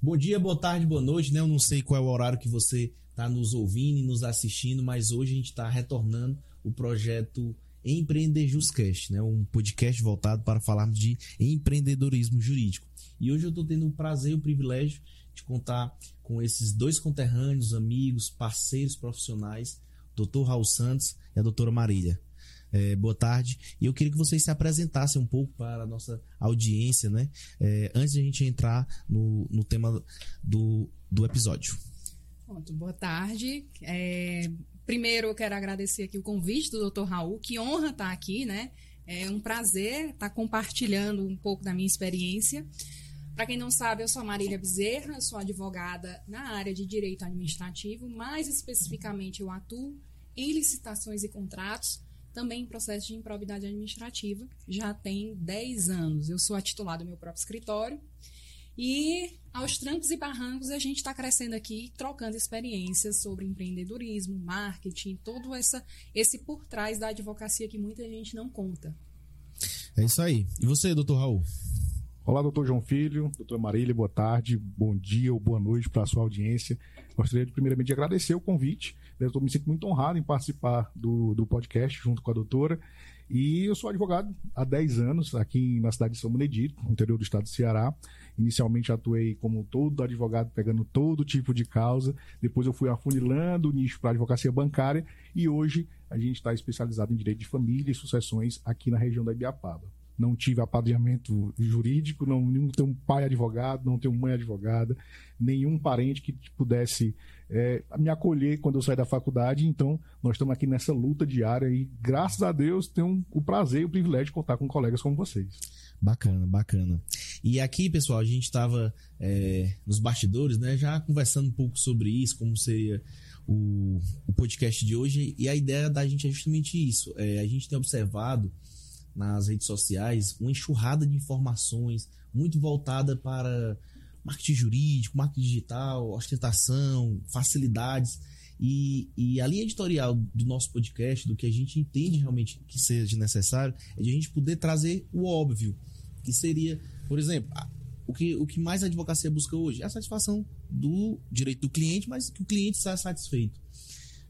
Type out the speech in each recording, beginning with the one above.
Bom dia, boa tarde, boa noite, né? Eu não sei qual é o horário que você está nos ouvindo e nos assistindo, mas hoje a gente está retornando o projeto Empreender Justcast, né? Um podcast voltado para falarmos de empreendedorismo jurídico. E hoje eu estou tendo o prazer e o privilégio de contar com esses dois conterrâneos, amigos, parceiros profissionais, Dr. Raul Santos e a doutora Marília. É, boa tarde. E eu queria que vocês se apresentassem um pouco para a nossa audiência, né? É, antes de a gente entrar no, no tema do, do episódio. Pronto, boa tarde. É, primeiro, eu quero agradecer aqui o convite do Dr. Raul. Que honra estar aqui, né? É um prazer estar compartilhando um pouco da minha experiência. Para quem não sabe, eu sou a Marília Bezerra, sou advogada na área de direito administrativo, mais especificamente eu atuo em licitações e contratos também em processo de improbidade administrativa, já tem 10 anos. Eu sou a titular do meu próprio escritório. E aos trancos e barrancos a gente está crescendo aqui, trocando experiências sobre empreendedorismo, marketing, todo essa, esse por trás da advocacia que muita gente não conta. É isso aí. E você, doutor Raul? Olá, doutor João Filho, doutor Marília, boa tarde, bom dia ou boa noite para a sua audiência. Gostaria de, primeiramente de agradecer o convite. Eu me sinto muito honrado em participar do, do podcast junto com a doutora. E eu sou advogado há 10 anos aqui na cidade de São Benedito, interior do estado do Ceará. Inicialmente atuei como todo advogado, pegando todo tipo de causa. Depois eu fui afunilando o nicho para advocacia bancária. E hoje a gente está especializado em direito de família e sucessões aqui na região da Ibiapaba não tive apadrinhamento jurídico, não, não tenho um pai advogado, não tenho mãe advogada, nenhum parente que pudesse é, me acolher quando eu saí da faculdade. Então, nós estamos aqui nessa luta diária e, graças a Deus, tenho o prazer e o privilégio de contar com colegas como vocês. Bacana, bacana. E aqui, pessoal, a gente estava é, nos bastidores, né, já conversando um pouco sobre isso, como seria o, o podcast de hoje. E a ideia da gente é justamente isso. É, a gente tem observado nas redes sociais uma enxurrada de informações muito voltada para marketing jurídico, marketing digital, ostentação, facilidades. E, e, a linha editorial do nosso podcast, do que a gente entende realmente que seja necessário, é de a gente poder trazer o óbvio, que seria, por exemplo, o que, o que mais a advocacia busca hoje é a satisfação do direito do cliente, mas que o cliente seja satisfeito.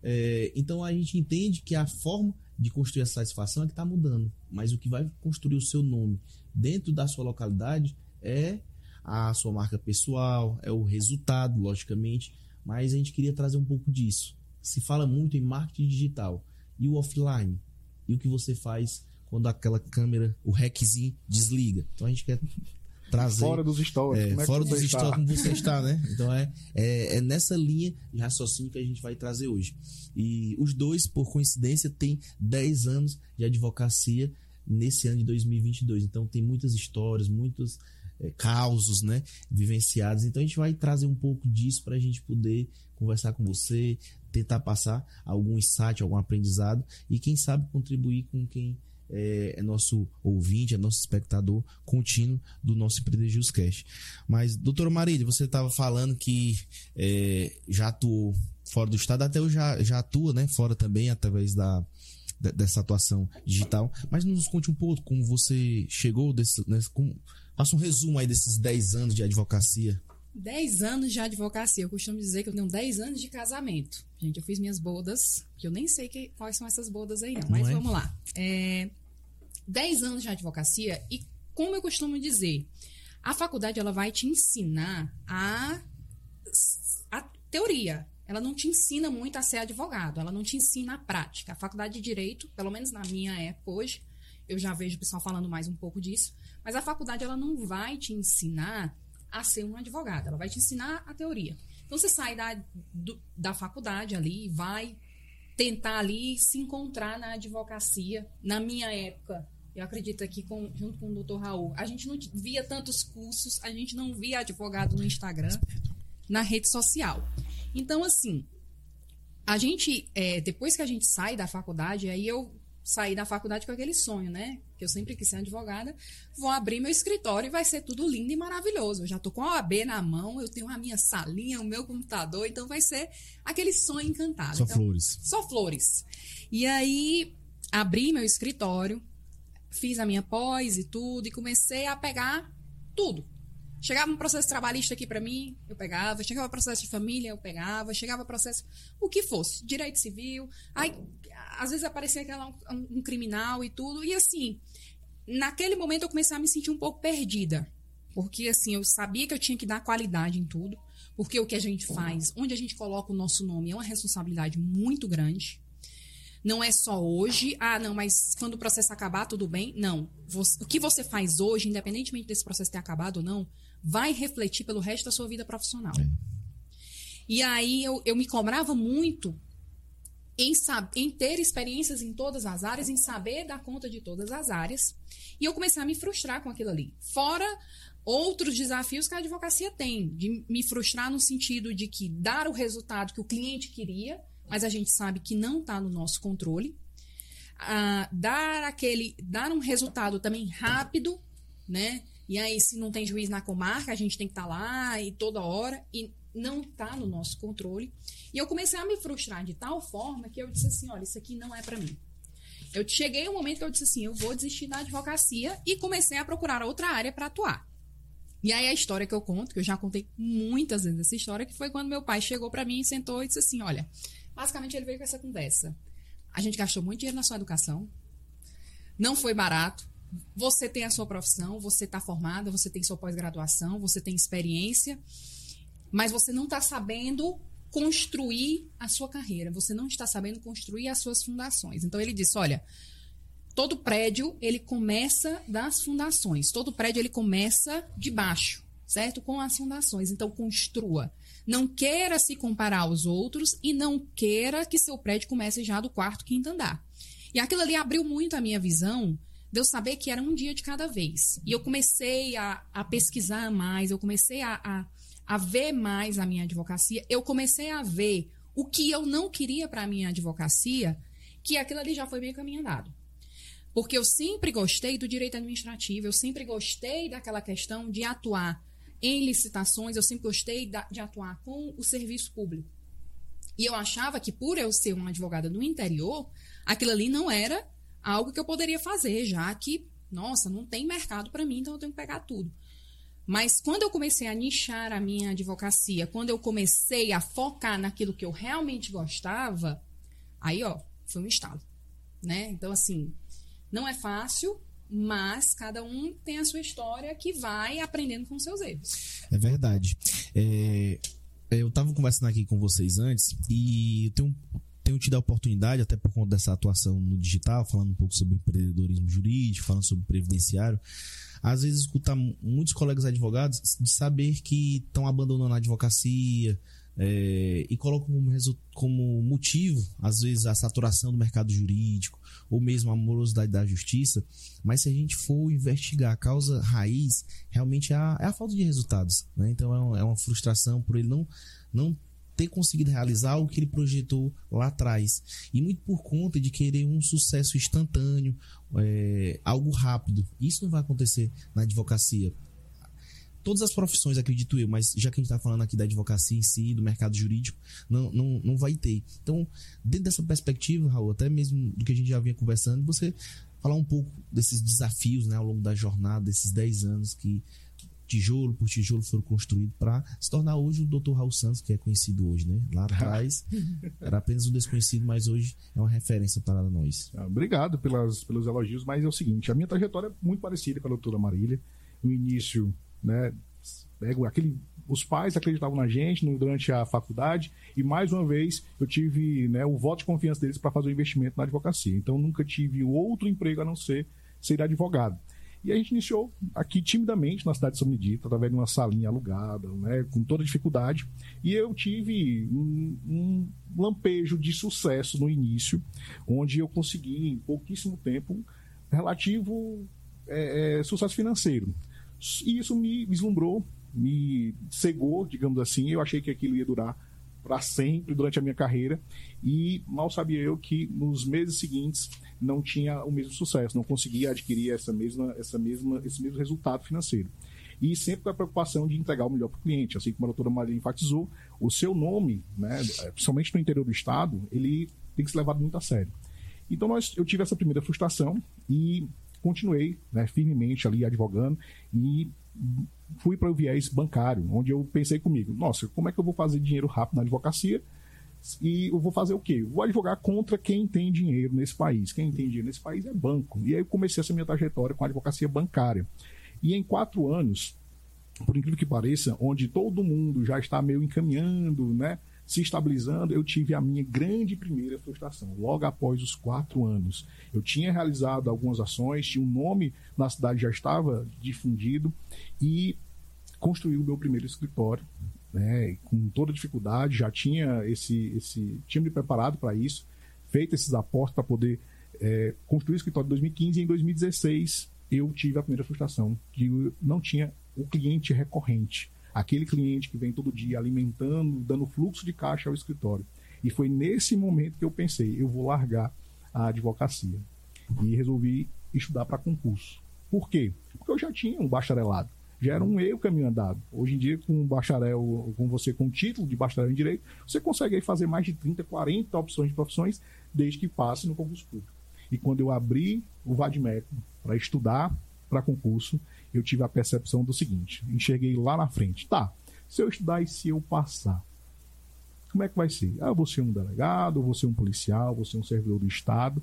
É, então a gente entende que a forma de construir essa satisfação é que está mudando. Mas o que vai construir o seu nome dentro da sua localidade é a sua marca pessoal, é o resultado, logicamente. Mas a gente queria trazer um pouco disso. Se fala muito em marketing digital e o offline. E o que você faz quando aquela câmera, o reczinho desliga. Então a gente quer trazer. Fora dos stories. É, é fora dos stories como você está, né? Então é, é, é, nessa linha de raciocínio que a gente vai trazer hoje. E os dois, por coincidência, têm 10 anos de advocacia nesse ano de 2022. Então tem muitas histórias, muitos é, causos, né? Vivenciados. Então a gente vai trazer um pouco disso para a gente poder conversar com você, tentar passar algum insight, algum aprendizado e quem sabe contribuir com quem é, é, nosso ouvinte, é nosso espectador contínuo do nosso Empreender Cash. Mas, doutora Marília, você estava falando que é, já atuou fora do estado, até eu já, já atua né, fora também, através da, dessa atuação digital. Mas nos conte um pouco como você chegou, desse, né, como, faça um resumo aí desses 10 anos de advocacia. 10 anos de advocacia. Eu costumo dizer que eu tenho 10 anos de casamento. Gente, eu fiz minhas bodas, que eu nem sei que, quais são essas bodas aí, não, mas não é? vamos lá. É, 10 anos de advocacia e, como eu costumo dizer, a faculdade ela vai te ensinar a, a teoria. Ela não te ensina muito a ser advogado, ela não te ensina a prática. A faculdade de Direito, pelo menos na minha época hoje, eu já vejo o pessoal falando mais um pouco disso, mas a faculdade ela não vai te ensinar a ser um advogado, ela vai te ensinar a teoria. Então você sai da, do, da faculdade ali, vai tentar ali se encontrar na advocacia. Na minha época, eu acredito aqui com, junto com o doutor Raul, a gente não via tantos cursos, a gente não via advogado no Instagram, na rede social. Então, assim, a gente, é, depois que a gente sai da faculdade, aí eu saí da faculdade com aquele sonho, né? Que eu sempre quis ser advogada. Vou abrir meu escritório e vai ser tudo lindo e maravilhoso. Eu já tô com a OAB na mão, eu tenho a minha salinha, o meu computador, então vai ser aquele sonho encantado. Só então, flores. Só flores. E aí, abri meu escritório, fiz a minha pós e tudo, e comecei a pegar tudo. Chegava um processo trabalhista aqui para mim, eu pegava. Chegava processo de família, eu pegava. Chegava processo, o que fosse, direito civil. Aí, às vezes aparecia aquela, um, um criminal e tudo. E assim, naquele momento eu comecei a me sentir um pouco perdida. Porque assim, eu sabia que eu tinha que dar qualidade em tudo. Porque o que a gente faz, onde a gente coloca o nosso nome, é uma responsabilidade muito grande. Não é só hoje, ah, não, mas quando o processo acabar, tudo bem. Não. Você, o que você faz hoje, independentemente desse processo ter acabado ou não, vai refletir pelo resto da sua vida profissional. É. E aí eu, eu me cobrava muito em, em ter experiências em todas as áreas, em saber dar conta de todas as áreas. E eu comecei a me frustrar com aquilo ali. Fora outros desafios que a advocacia tem, de me frustrar no sentido de que dar o resultado que o cliente queria, mas a gente sabe que não está no nosso controle. Ah, dar aquele, dar um resultado também rápido, né? E aí, se não tem juiz na comarca, a gente tem que estar tá lá e toda hora, e não está no nosso controle. E eu comecei a me frustrar de tal forma que eu disse assim: olha, isso aqui não é para mim. Eu cheguei um momento que eu disse assim: eu vou desistir da advocacia e comecei a procurar outra área para atuar. E aí a história que eu conto, que eu já contei muitas vezes essa história, que foi quando meu pai chegou para mim e sentou e disse assim: olha, basicamente ele veio com essa conversa. A gente gastou muito dinheiro na sua educação, não foi barato, você tem a sua profissão, você está formada, você tem sua pós-graduação, você tem experiência, mas você não está sabendo construir a sua carreira, você não está sabendo construir as suas fundações. Então ele disse: olha, todo prédio ele começa das fundações, todo prédio ele começa de baixo, certo? Com as fundações. Então construa. Não queira se comparar aos outros e não queira que seu prédio comece já do quarto, quinto andar. E aquilo ali abriu muito a minha visão de eu saber que era um dia de cada vez. E eu comecei a, a pesquisar mais, eu comecei a, a, a, ver mais a minha advocacia, eu comecei a ver o que eu não queria para a minha advocacia, que aquilo ali já foi meio caminho andado. Porque eu sempre gostei do direito administrativo, eu sempre gostei daquela questão de atuar em licitações, eu sempre gostei de atuar com o serviço público. E eu achava que por eu ser uma advogada no interior, aquilo ali não era algo que eu poderia fazer, já que, nossa, não tem mercado para mim, então eu tenho que pegar tudo. Mas quando eu comecei a nichar a minha advocacia, quando eu comecei a focar naquilo que eu realmente gostava, aí, ó, foi um estalo, né? Então, assim, não é fácil, mas cada um tem a sua história que vai aprendendo com seus erros. É verdade. É, eu estava conversando aqui com vocês antes e eu tenho tenho tido a oportunidade, até por conta dessa atuação no digital, falando um pouco sobre empreendedorismo jurídico, falando sobre previdenciário, às vezes escutar muitos colegas advogados de saber que estão abandonando a advocacia é, e colocam como, como motivo, às vezes, a saturação do mercado jurídico ou mesmo a morosidade da justiça. Mas se a gente for investigar a causa raiz, realmente é a, é a falta de resultados. Né? Então é uma, é uma frustração por ele não, não ter conseguido realizar o que ele projetou lá atrás. E muito por conta de querer um sucesso instantâneo, é, algo rápido. Isso não vai acontecer na advocacia. Todas as profissões, acredito eu, mas já que a gente está falando aqui da advocacia em si, do mercado jurídico, não, não, não vai ter. Então, dentro dessa perspectiva, Raul, até mesmo do que a gente já vinha conversando, você falar um pouco desses desafios né, ao longo da jornada, desses 10 anos que tijolo por tijolo foram construídos para se tornar hoje o Dr. Raul Santos, que é conhecido hoje, né? Lá atrás era apenas um desconhecido, mas hoje é uma referência para nós. Ah, obrigado pelas, pelos elogios, mas é o seguinte, a minha trajetória é muito parecida com a doutora Marília. No início, né, aquele, os pais acreditavam na gente durante a faculdade e mais uma vez eu tive né, o voto de confiança deles para fazer o um investimento na advocacia. Então nunca tive outro emprego a não ser ser advogado. E a gente iniciou aqui timidamente na cidade de São Benedito, através de uma salinha alugada, né, com toda dificuldade. E eu tive um, um lampejo de sucesso no início, onde eu consegui, em pouquíssimo tempo, relativo é, é, sucesso financeiro. E isso me vislumbrou, me cegou, digamos assim. Eu achei que aquilo ia durar para sempre durante a minha carreira e mal sabia eu que nos meses seguintes não tinha o mesmo sucesso, não conseguia adquirir essa mesma, essa mesma, esse mesmo resultado financeiro. E sempre com a preocupação de entregar o melhor para o cliente, assim como a doutora Maria enfatizou, o seu nome, né, principalmente no interior do estado, ele tem que ser levado muito a sério. Então nós, eu tive essa primeira frustração e continuei né, firmemente ali advogando e fui para o viés bancário, onde eu pensei comigo, nossa, como é que eu vou fazer dinheiro rápido na advocacia? E eu vou fazer o quê? Vou advogar contra quem tem dinheiro nesse país. Quem tem dinheiro nesse país é banco. E aí eu comecei essa minha trajetória com a advocacia bancária. E em quatro anos, por incrível que pareça, onde todo mundo já está meio encaminhando, né? Se estabilizando, eu tive a minha grande primeira frustração. Logo após os quatro anos, eu tinha realizado algumas ações, tinha um nome na cidade já estava difundido e construí o meu primeiro escritório, né, com toda dificuldade, já tinha esse, esse tinha me preparado para isso, feito esses aportes para poder é, construir o escritório em 2015 e em 2016 eu tive a primeira frustração eu não tinha o cliente recorrente aquele cliente que vem todo dia alimentando, dando fluxo de caixa ao escritório. E foi nesse momento que eu pensei, eu vou largar a advocacia. E resolvi estudar para concurso. Por quê? Porque eu já tinha um bacharelado. Já era um meio caminho andado. Hoje em dia, com um bacharel, com você com título de bacharel em direito, você consegue fazer mais de 30, 40 opções de profissões, desde que passe no concurso público. E quando eu abri o VADMEC para estudar para concurso, eu tive a percepção do seguinte: enxerguei lá na frente, tá, se eu estudar e se eu passar, como é que vai ser? Ah, eu vou ser um delegado, vou ser um policial, vou ser um servidor do Estado,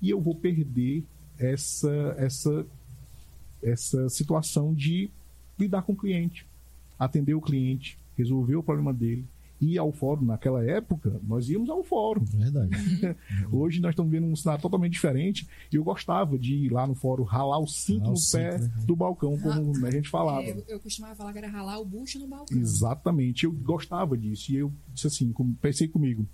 e eu vou perder essa, essa, essa situação de lidar com o cliente, atender o cliente, resolver o problema dele, ir ao fórum. Naquela época, nós íamos ao fórum. Verdade. Hoje nós estamos vendo um cenário totalmente diferente. E eu gostava de ir lá no fórum ralar o cinto ralar no o pé cinto, né? do balcão, como ah, a gente falava. É, eu, eu, costumava falar que era ralar o bucho no balcão. Exatamente. Eu gostava disso. E eu disse assim, pensei comigo,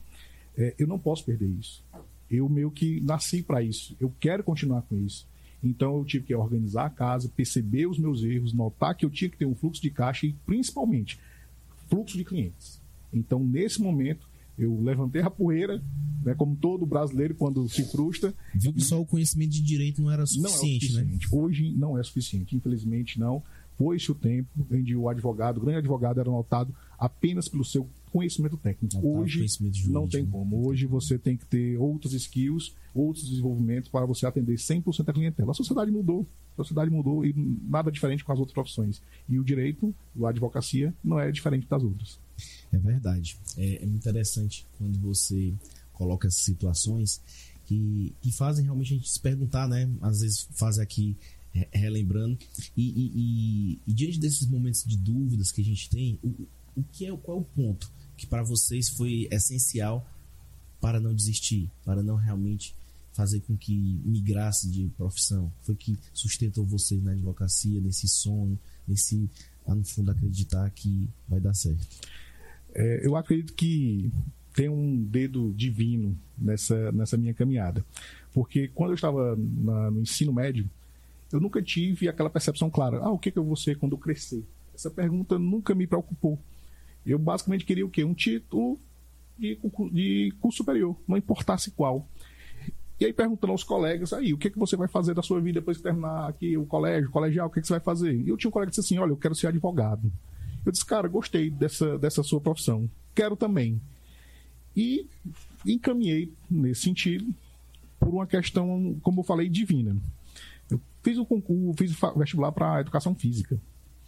é, eu não posso perder isso. Eu meio que nasci para isso. Eu quero continuar com isso. Então eu tive que organizar a casa, perceber os meus erros, notar que eu tinha que ter um fluxo de caixa e principalmente fluxo de clientes. Então, nesse momento, eu levantei a poeira, né, como todo brasileiro quando se frustra. Viu que só o conhecimento de direito não era suficiente, não é suficiente. né? Hoje não é suficiente, infelizmente não. Foi-se o tempo em que o advogado, o grande advogado, era notado apenas pelo seu conhecimento técnico. Hoje conhecimento não tem né? como. Hoje você tem que ter outros skills, outros desenvolvimentos para você atender 100% da clientela. A sociedade mudou. A sociedade mudou e nada diferente com as outras profissões. E o direito, a advocacia, não é diferente das outras. É verdade. É, é interessante quando você coloca essas situações que, que fazem realmente a gente se perguntar, né? Às vezes fazem aqui relembrando. E, e, e, e, diante desses momentos de dúvidas que a gente tem, o, o que é qual é o ponto que para vocês foi essencial para não desistir, para não realmente fazer com que migrasse de profissão? Foi que sustentou vocês na advocacia, nesse sonho, nesse lá no fundo acreditar que vai dar certo? É, eu acredito que tem um dedo divino nessa, nessa minha caminhada. Porque quando eu estava na, no ensino médio, eu nunca tive aquela percepção clara: ah, o que, que eu vou ser quando eu crescer? Essa pergunta nunca me preocupou. Eu basicamente queria o quê? Um título de, de curso superior, não importasse qual. E aí perguntando aos colegas, aí, o que, que você vai fazer da sua vida depois que terminar aqui o colégio, o colegial, o que, que você vai fazer? E eu tinha um colega que disse assim, olha, eu quero ser advogado. Eu disse, cara, gostei dessa, dessa sua profissão. Quero também. E encaminhei nesse sentido por uma questão, como eu falei, divina. Eu fiz o concurso, fiz o vestibular para educação física.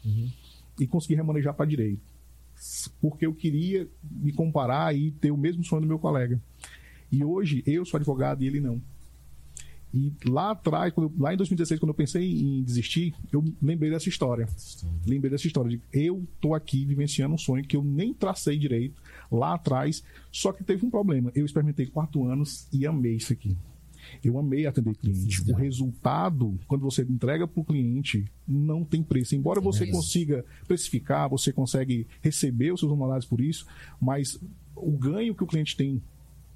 Uhum. E consegui remanejar para direito. Porque eu queria me comparar e ter o mesmo sonho do meu colega. E hoje eu sou advogado e ele não. E lá atrás, lá em 2016, quando eu pensei em desistir, eu lembrei dessa história. Lembrei dessa história de eu tô aqui vivenciando um sonho que eu nem tracei direito lá atrás, só que teve um problema. Eu experimentei quatro anos e amei isso aqui. Eu amei atender cliente. O resultado, quando você entrega para o cliente, não tem preço. Embora você consiga precificar, você consegue receber os seus honorários por isso, mas o ganho que o cliente tem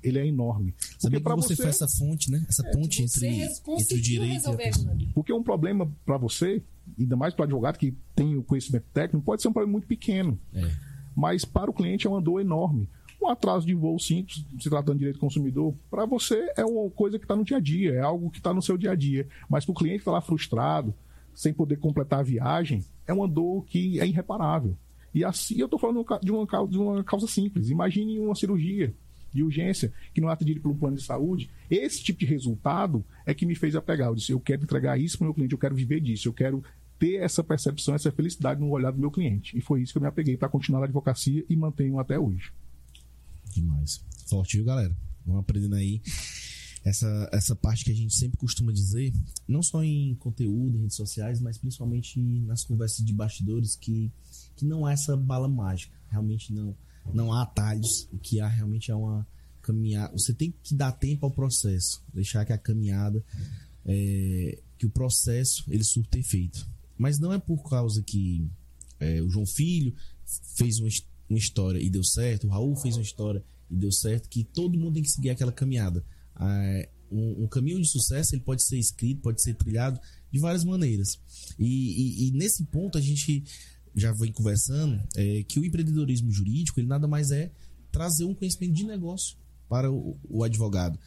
ele é enorme. Porque para você, você faz essa fonte, né? Essa é, ponte entre, entre o direito e a Porque um problema para você, ainda mais para o advogado que tem o conhecimento técnico, pode ser um problema muito pequeno. É. Mas para o cliente é uma dor enorme. Um atraso de voo simples, se tratando de direito do consumidor, para você é uma coisa que está no dia a dia, é algo que está no seu dia a dia. Mas para o cliente que está lá frustrado, sem poder completar a viagem, é uma dor que é irreparável. E assim, eu estou falando de uma, de uma causa simples. Imagine uma cirurgia de urgência, que não é atendido pelo plano de saúde. Esse tipo de resultado é que me fez apegar. Eu disse, eu quero entregar isso para o meu cliente, eu quero viver disso, eu quero ter essa percepção, essa felicidade no olhar do meu cliente. E foi isso que eu me apeguei para continuar na advocacia e mantenho até hoje. Demais. Forte, viu, galera? Vamos aprendendo aí essa, essa parte que a gente sempre costuma dizer, não só em conteúdo, em redes sociais, mas principalmente nas conversas de bastidores, que, que não há essa bala mágica. Realmente não, não há atalhos, o que há realmente é uma caminhada. Você tem que dar tempo ao processo, deixar que a caminhada, é, que o processo ele surta efeito. Mas não é por causa que é, o João Filho fez uma, uma história e deu certo, o Raul fez uma história e deu certo, que todo mundo tem que seguir aquela caminhada. É, um, um, caminho de sucesso ele pode ser escrito, pode ser trilhado de várias maneiras. E, e, e nesse ponto a gente já vem conversando é, que o empreendedorismo jurídico ele nada mais é trazer um conhecimento de negócio para o, o advogado.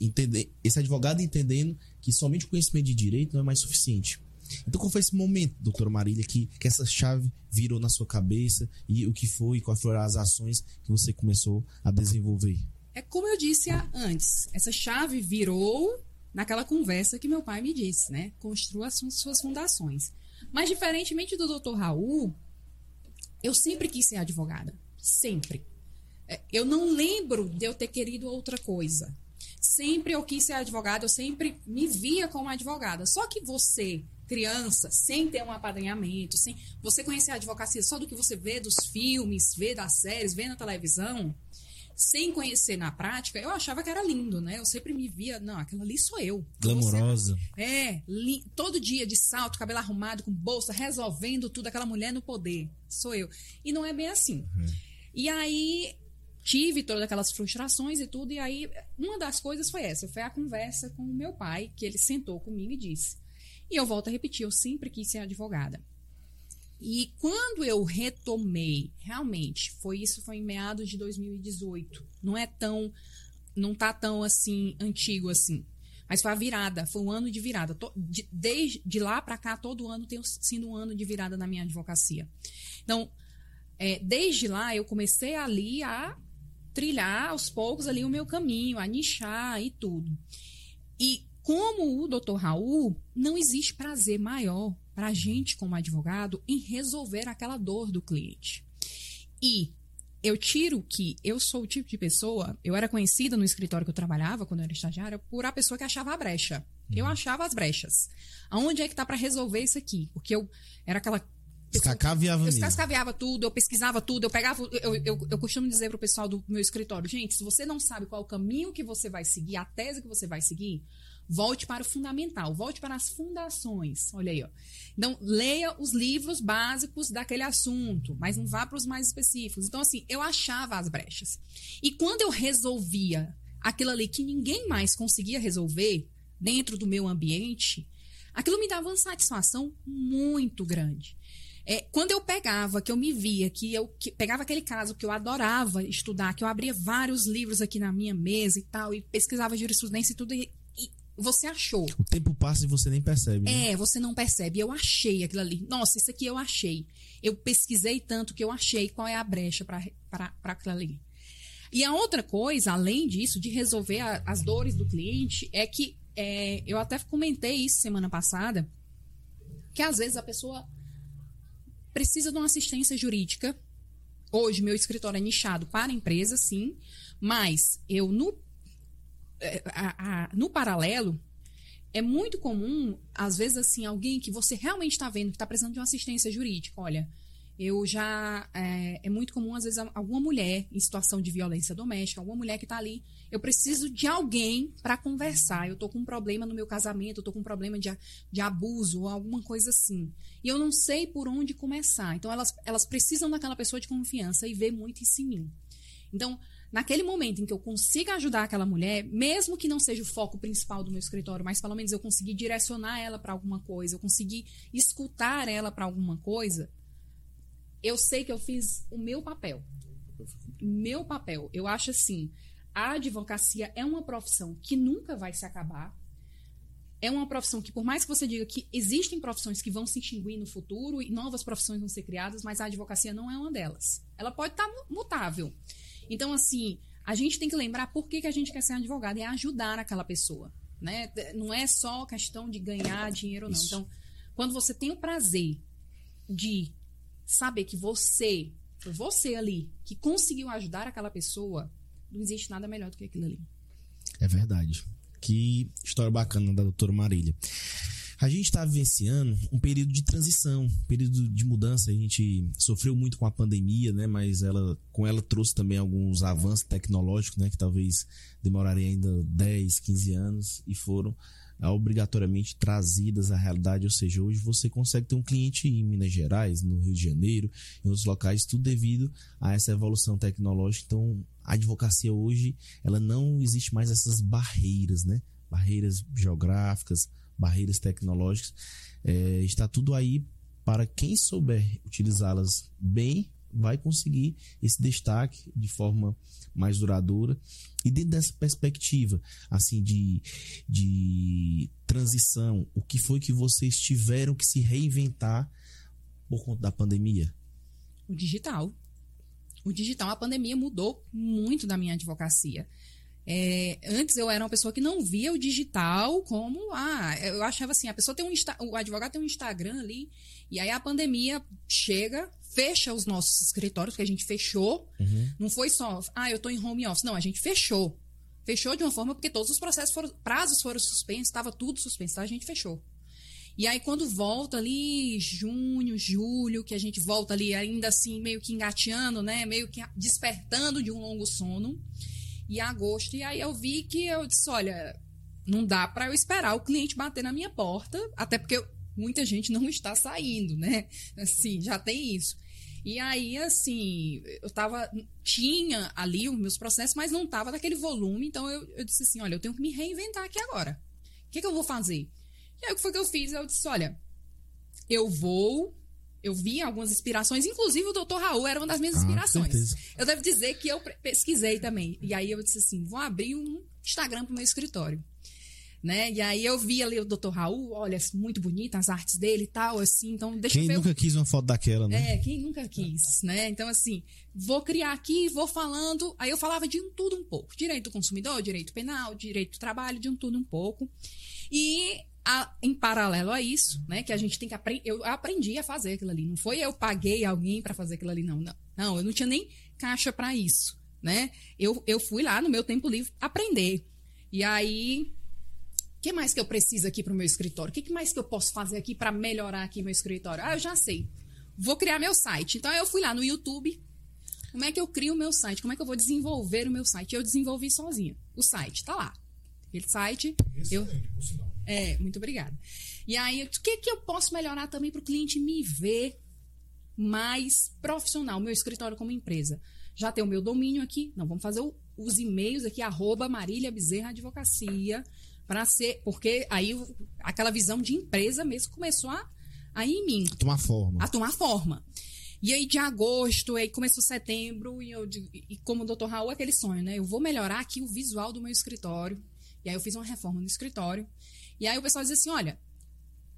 Entender, esse advogado entendendo que somente o conhecimento de direito não é mais suficiente. Então, qual foi esse momento, doutora Marília, que, que essa chave virou na sua cabeça e o que foi, quais foram as ações que você começou a desenvolver? É como eu disse antes, essa chave virou naquela conversa que meu pai me disse, né? Construa as suas fundações. Mas diferentemente do Dr. Raul, eu sempre quis ser advogada, sempre. É, eu não lembro de eu ter querido outra coisa. Sempre eu quis ser advogada, eu sempre me via como advogada. Só que você, criança, sem ter um apadrinhamento, sem você conhecer a advocacia só do que você vê dos filmes, vê das séries, vê na televisão, sem conhecer na prática, eu achava que era lindo, né? Eu sempre me via, não, aquela ali sou eu. Glamourosa. É, li, todo dia de salto, cabelo arrumado, com bolsa, resolvendo tudo, aquela mulher no poder. Sou eu. E não é bem assim. Uhum. E aí tive todas aquelas frustrações e tudo, e aí uma das coisas foi essa, foi a conversa com o meu pai, que ele sentou comigo e disse. E eu volto a repetir, eu sempre quis ser advogada. E quando eu retomei, realmente, foi isso foi em meados de 2018. Não é tão não tá tão assim antigo assim. Mas foi a virada, foi um ano de virada. De, desde de lá para cá, todo ano tem sido um ano de virada na minha advocacia. Então, é, desde lá, eu comecei ali a trilhar aos poucos ali o meu caminho, a nichar e tudo. E como o doutor Raul, não existe prazer maior para a gente, como advogado, em resolver aquela dor do cliente. E eu tiro que eu sou o tipo de pessoa, eu era conhecida no escritório que eu trabalhava, quando eu era estagiária, por a pessoa que achava a brecha. Eu uhum. achava as brechas. Aonde é que tá para resolver isso aqui? Porque eu era aquela Escacaviava Eu escacaviava tudo, eu pesquisava tudo, eu pegava. Eu, eu, eu costumo dizer pro pessoal do meu escritório, gente, se você não sabe qual o caminho que você vai seguir, a tese que você vai seguir, Volte para o fundamental, volte para as fundações. Olha aí, ó. Então, leia os livros básicos daquele assunto, mas não vá para os mais específicos. Então, assim, eu achava as brechas. E quando eu resolvia aquilo ali que ninguém mais conseguia resolver dentro do meu ambiente, aquilo me dava uma satisfação muito grande. É, quando eu pegava, que eu me via, que eu que pegava aquele caso que eu adorava estudar, que eu abria vários livros aqui na minha mesa e tal, e pesquisava jurisprudência e tudo, e você achou. O tempo passa e você nem percebe. Né? É, você não percebe. Eu achei aquilo ali. Nossa, isso aqui eu achei. Eu pesquisei tanto que eu achei qual é a brecha para aquilo ali. E a outra coisa, além disso, de resolver a, as dores do cliente, é que é, eu até comentei isso semana passada, que às vezes a pessoa precisa de uma assistência jurídica. Hoje, meu escritório é nichado para empresa, sim, mas eu, no a, a, no paralelo, é muito comum, às vezes, assim, alguém que você realmente está vendo que está precisando de uma assistência jurídica. Olha, eu já. É, é, muito comum, às vezes, alguma mulher em situação de violência doméstica, alguma mulher que está ali. Eu preciso de alguém para conversar. Eu estou com um problema no meu casamento, eu estou com um problema de, de abuso ou alguma coisa assim. E eu não sei por onde começar. Então, elas, elas precisam daquela pessoa de confiança e ver muito isso em mim. Então, naquele momento em que eu consiga ajudar aquela mulher, mesmo que não seja o foco principal do meu escritório, mas pelo menos eu conseguir direcionar ela para alguma coisa, eu conseguir escutar ela para alguma coisa, eu sei que eu fiz o meu papel. Meu papel. Eu acho assim, a advocacia é uma profissão que nunca vai se acabar. É uma profissão que, por mais que você diga que existem profissões que vão se extinguir no futuro e novas profissões vão ser criadas, mas a advocacia não é uma delas. Ela pode estar tá mutável. Então, assim, a gente tem que lembrar por que, que a gente quer ser advogado, é ajudar aquela pessoa. Né? Não é só questão de ganhar dinheiro, não. Isso. Então, quando você tem o prazer de saber que você, foi você ali, que conseguiu ajudar aquela pessoa, não existe nada melhor do que aquilo ali. É verdade. Que história bacana da doutora Marília. A gente está vivenciando um período de transição, um período de mudança. A gente sofreu muito com a pandemia, né? Mas ela, com ela trouxe também alguns avanços tecnológicos, né? Que talvez demorariam ainda 10, 15 anos e foram obrigatoriamente trazidas à realidade, ou seja, hoje você consegue ter um cliente em Minas Gerais, no Rio de Janeiro, em outros locais, tudo devido a essa evolução tecnológica. Então, a advocacia hoje, ela não existe mais essas barreiras, né? Barreiras geográficas, barreiras tecnológicas. É, está tudo aí para quem souber utilizá-las bem, vai conseguir esse destaque de forma mais duradoura. E dentro dessa perspectiva, assim, de, de transição, o que foi que vocês tiveram que se reinventar por conta da pandemia? O digital. O digital, a pandemia mudou muito da minha advocacia. É, antes eu era uma pessoa que não via o digital como ah, eu achava assim, a pessoa tem um o advogado tem um Instagram ali, e aí a pandemia chega, fecha os nossos escritórios, que a gente fechou. Uhum. Não foi só, ah, eu estou em home office. Não, a gente fechou. Fechou de uma forma porque todos os processos foram, prazos foram suspensos, estava tudo suspenso, tá? a gente fechou. E aí, quando volta ali, junho, julho, que a gente volta ali ainda assim, meio que engateando, né? Meio que despertando de um longo sono. E agosto, e aí eu vi que eu disse: olha, não dá para eu esperar o cliente bater na minha porta, até porque eu, muita gente não está saindo, né? Assim, já tem isso. E aí, assim, eu tava. Tinha ali os meus processos, mas não tava daquele volume. Então eu, eu disse assim: olha, eu tenho que me reinventar aqui agora. O que, que eu vou fazer? E aí o que foi que eu fiz? Eu disse: olha, eu vou. Eu vi algumas inspirações, inclusive o Dr. Raul era uma das minhas ah, inspirações. eu devo dizer que eu pesquisei também. E aí eu disse assim: vou abrir um Instagram pro meu escritório né? E aí eu vi ali o Dr. Raul, olha, muito bonita as artes dele e tal, assim, então deixa quem eu ver. Quem nunca quis uma foto daquela, né? É, quem nunca quis, né? Então, assim, vou criar aqui, vou falando. Aí eu falava de um tudo um pouco: direito do consumidor, direito penal, direito do trabalho, de um tudo um pouco. E a, em paralelo a isso, né, que a gente tem que aprender. Eu aprendi a fazer aquilo ali. Não foi eu paguei alguém para fazer aquilo ali, não, não. Não, eu não tinha nem caixa para isso, né? Eu, eu fui lá no meu tempo livre aprender. E aí o que mais que eu preciso aqui para o meu escritório? O que mais que eu posso fazer aqui para melhorar aqui meu escritório? Ah, eu já sei. Vou criar meu site. Então eu fui lá no YouTube. Como é que eu crio o meu site? Como é que eu vou desenvolver o meu site? Eu desenvolvi sozinha. O site tá lá. Aquele site. Excelente, eu... por sinal. É, muito obrigada. E aí, o que, que eu posso melhorar também para o cliente me ver mais profissional, meu escritório como empresa? Já tem o meu domínio aqui. Não, vamos fazer o, os e-mails aqui, arroba Marília Bezerra Advocacia para ser. Porque aí aquela visão de empresa mesmo começou a, a ir em mim. A tomar forma. A tomar forma. E aí, de agosto, aí começou setembro, e, eu, e como o doutor Raul, aquele sonho, né? Eu vou melhorar aqui o visual do meu escritório. E aí eu fiz uma reforma no escritório. E aí o pessoal dizia assim: olha,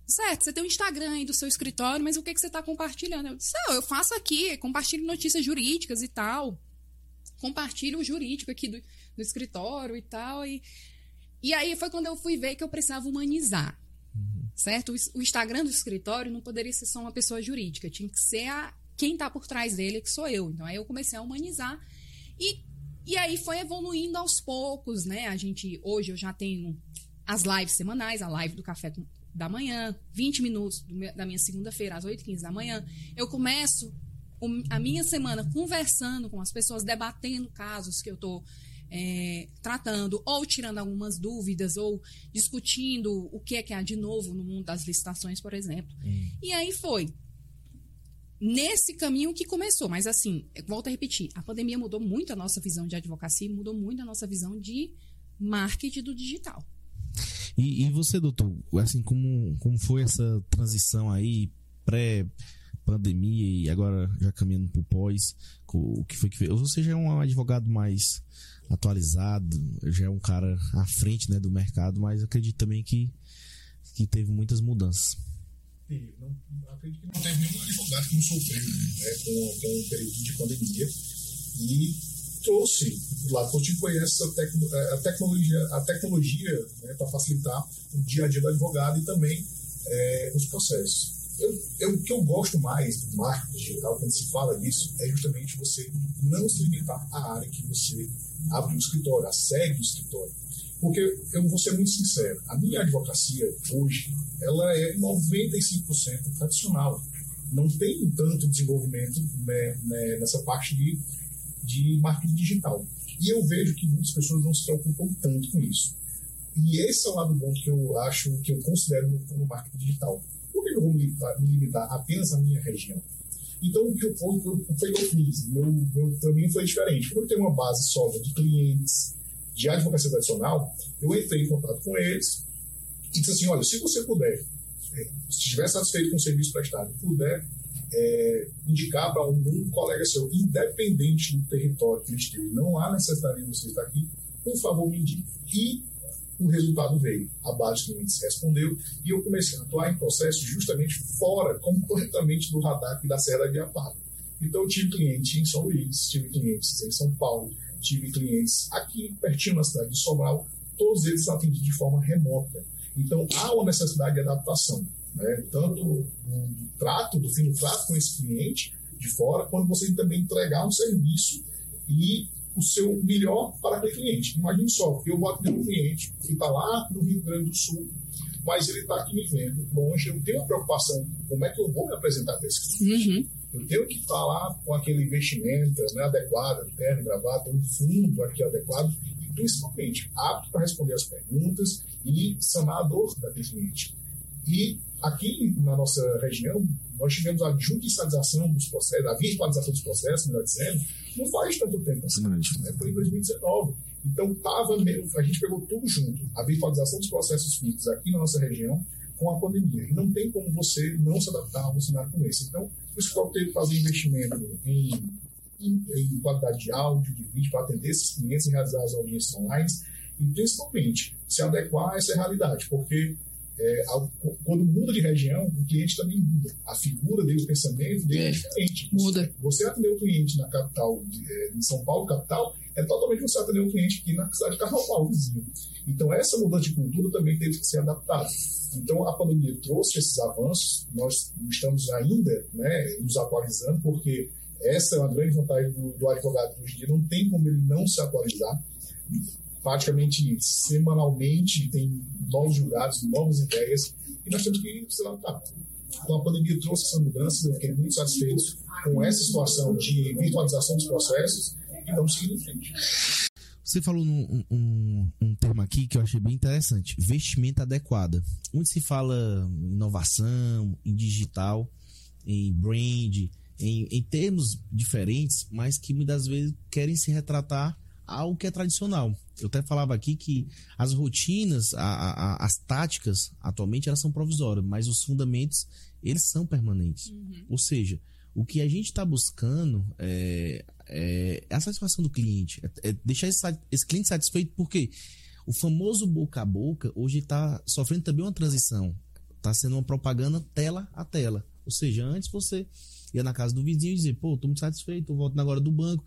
certo, você tem um Instagram aí do seu escritório, mas o que, que você está compartilhando? Eu disse, eu faço aqui, compartilho notícias jurídicas e tal. Compartilho o jurídico aqui do, do escritório e tal. E e aí foi quando eu fui ver que eu precisava humanizar. Certo? O Instagram do escritório não poderia ser só uma pessoa jurídica, tinha que ser a, quem está por trás dele, que sou eu. Então aí eu comecei a humanizar. E, e aí foi evoluindo aos poucos, né? A gente, hoje eu já tenho as lives semanais, a live do café da manhã, 20 minutos da minha segunda-feira, às 8h15 da manhã. Eu começo a minha semana conversando com as pessoas, debatendo casos que eu estou é, tratando ou tirando algumas dúvidas ou discutindo o que é que há de novo no mundo das licitações, por exemplo. Hum. E aí foi nesse caminho que começou. Mas assim, volto a repetir, a pandemia mudou muito a nossa visão de advocacia, mudou muito a nossa visão de marketing do digital. E, e você, doutor, assim, como, como foi essa transição aí pré pandemia e agora já caminhando para pós, o que foi que fez? Você já é um advogado mais atualizado, já é um cara à frente né, do mercado, mas acredito também que, que teve muitas mudanças. Não, acredito que não teve nenhum advogado que não sofreu né, com, com o período de pandemia. E trouxe do lado foi essa tecno, a tecnologia, a tecnologia né, para facilitar o dia a dia do advogado e também é, os processos. Eu, eu, o que eu gosto mais do marketing digital, quando se fala disso, é justamente você não se limitar à área que você abre o escritório, a sede do escritório. Porque eu vou ser muito sincero, a minha advocacia hoje, ela é 95% tradicional. Não tem tanto desenvolvimento né, né, nessa parte de, de marketing digital. E eu vejo que muitas pessoas não se preocupam tanto com isso. E esse é o lado bom que eu acho, que eu considero no, marketing digital. Por que eu vou me limitar, me limitar apenas à minha região? Então, o que eu, o que eu fiz, meu, meu caminho foi diferente. Como eu tenho uma base sólida de clientes de advocacia tradicional, eu entrei em contato com eles e disse assim: olha, se você puder, é, se estiver satisfeito com o serviço prestado, puder é, indicar para um, colega seu, independente do território que esteja, não há necessidade de você estar aqui, por favor, me indique. E o resultado veio. A base de clientes respondeu e eu comecei a atuar em processos justamente fora, completamente do radar da Serra de Aparo. Então, eu tive cliente em São Luís, tive clientes em São Paulo, tive clientes aqui pertinho na cidade de Sobral, todos eles atendidos de forma remota. Então, há uma necessidade de adaptação, né? tanto do trato, do fim do trato com esse cliente de fora, quando você também entregar um serviço e o seu melhor para aquele cliente. Imagine só, eu vou atender um cliente que está lá no Rio Grande do Sul, mas ele está aqui me vendo longe, eu tenho uma preocupação, como é que eu vou me apresentar para esse cliente? Uhum. Eu tenho que estar lá com aquele investimento né, adequado, terno, gravata, um fundo aqui adequado, e principalmente apto para responder as perguntas e sanar a dor daquele cliente. E aqui na nossa região, nós tivemos a judicialização dos processos, a virtualização dos processos, melhor dizendo, não faz tanto tempo assim, né? foi em 2019. Então, tava meio, a gente pegou tudo junto, a virtualização dos processos físicos aqui na nossa região com a pandemia. E não tem como você não se adaptar a um cenário como esse. Então, o escritório teve que fazer investimento em, em, em qualidade de áudio, de vídeo, para atender esses clientes e realizar as audiências online, e principalmente se adequar a essa realidade, porque é, quando muda de região, o cliente também muda. A figura dele, o pensamento dele é, é diferente. Muda. Você atender o cliente na capital, de, é, em São Paulo, capital, é totalmente você atender o cliente aqui na cidade de Carnaval, vizinho. Então, essa mudança de cultura também teve que ser adaptada. Então, a pandemia trouxe esses avanços, nós estamos ainda né, nos atualizando, porque essa é uma grande vantagem do, do advogado hoje em dia, não tem como ele não se atualizar praticamente semanalmente tem novos julgados, novas ideias, e nós temos que se adaptar. Então, a pandemia trouxe essa mudança, eu fiquei muito satisfeito com essa situação de virtualização dos processos e vamos seguir em frente. Você falou num, um, um termo aqui que eu achei bem interessante: vestimenta adequada. Onde se fala em inovação, em digital, em brand, em, em termos diferentes, mas que muitas vezes querem se retratar algo que é tradicional. Eu até falava aqui que as rotinas, a, a, as táticas, atualmente elas são provisórias, mas os fundamentos, eles são permanentes. Uhum. Ou seja, o que a gente está buscando é, é, a satisfação do cliente, é, é deixar esse, esse, cliente satisfeito, porque o famoso boca a boca hoje está sofrendo também uma transição. Está sendo uma propaganda tela a tela. Ou seja, antes você ia na casa do vizinho e dizia, pô, estou muito satisfeito, volto agora do banco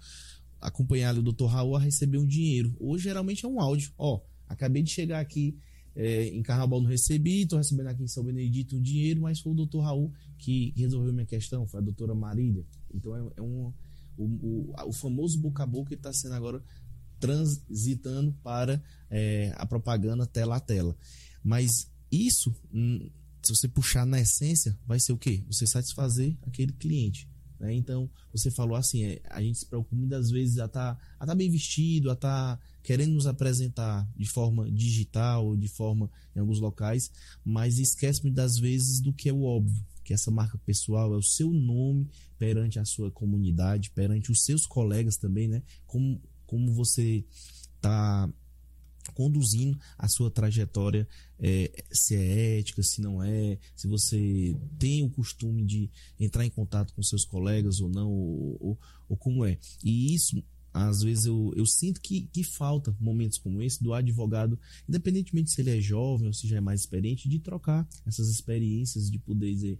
acompanhar o Dr. Raul a receber um dinheiro. Hoje, geralmente, é um áudio. Ó, acabei de chegar aqui é, em Carnaval, não recebi, estou recebendo aqui em São Benedito um dinheiro, mas foi o Dr. Raul que resolveu minha questão, foi a doutora Marília. Então, é, é um, o, o, o, famoso boca a boca que está sendo agora transitando para é, a propaganda tela a tela. Mas isso, hum, se você puxar na essência, vai ser o quê? Você satisfazer aquele cliente. Né? Então, você falou assim, é, a gente se preocupa muitas vezes a estar tá, tá bem vestido, a estar tá querendo nos apresentar de forma digital, de forma em alguns locais, mas esquece muitas vezes do que é o óbvio, que essa marca pessoal é o seu nome perante a sua comunidade, perante os seus colegas também, né? Como, como você está conduzindo a sua trajetória, é, se é ética, se não é, se você tem o costume de entrar em contato com seus colegas ou não, ou, ou, ou como é. E isso, às vezes, eu, eu sinto que, que falta momentos como esse do advogado, independentemente se ele é jovem ou se já é mais experiente, de trocar essas experiências, de poder dizer,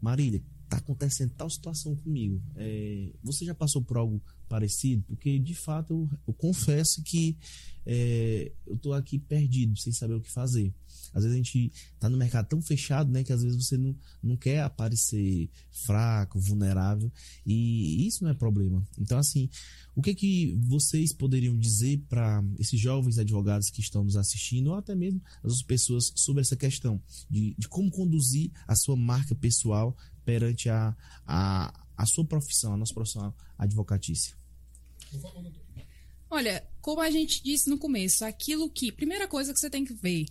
Marília, tá acontecendo tal situação comigo. É, você já passou por algo parecido, porque de fato eu, eu confesso que é, eu tô aqui perdido, sem saber o que fazer. Às vezes a gente tá no mercado tão fechado, né, que às vezes você não, não quer aparecer fraco, vulnerável, e isso não é problema. Então, assim, o que que vocês poderiam dizer para esses jovens advogados que estão nos assistindo, ou até mesmo as pessoas, sobre essa questão de, de como conduzir a sua marca pessoal perante a, a, a sua profissão, a nossa profissão advocatícia? Olha, como a gente disse no começo, aquilo que. Primeira coisa que você tem que ver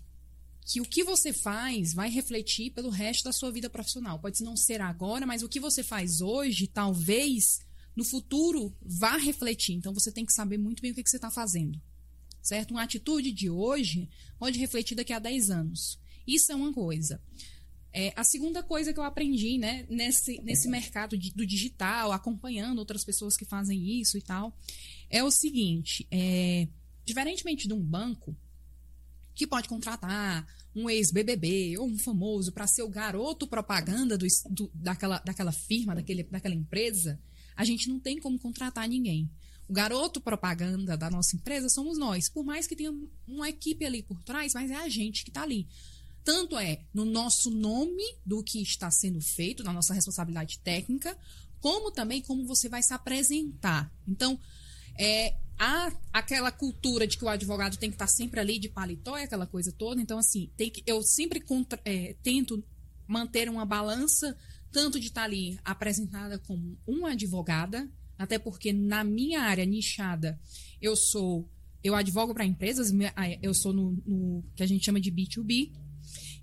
que o que você faz vai refletir pelo resto da sua vida profissional. Pode não ser agora, mas o que você faz hoje, talvez no futuro vá refletir. Então você tem que saber muito bem o que, que você está fazendo. Certo? Uma atitude de hoje pode refletir daqui a 10 anos. Isso é uma coisa. É, a segunda coisa que eu aprendi né, nesse, nesse mercado de, do digital, acompanhando outras pessoas que fazem isso e tal, é o seguinte: é, diferentemente de um banco, que pode contratar um ex-BBB ou um famoso para ser o garoto propaganda do, do, daquela, daquela firma, daquele, daquela empresa, a gente não tem como contratar ninguém. O garoto propaganda da nossa empresa somos nós. Por mais que tenha uma equipe ali por trás, mas é a gente que está ali. Tanto é no nosso nome do que está sendo feito, na nossa responsabilidade técnica, como também como você vai se apresentar. Então, é, há aquela cultura de que o advogado tem que estar sempre ali de paletó e aquela coisa toda. Então, assim, tem que, eu sempre contra, é, tento manter uma balança, tanto de estar ali apresentada como uma advogada, até porque na minha área nichada, eu sou. Eu advogo para empresas, eu sou no, no que a gente chama de B2B,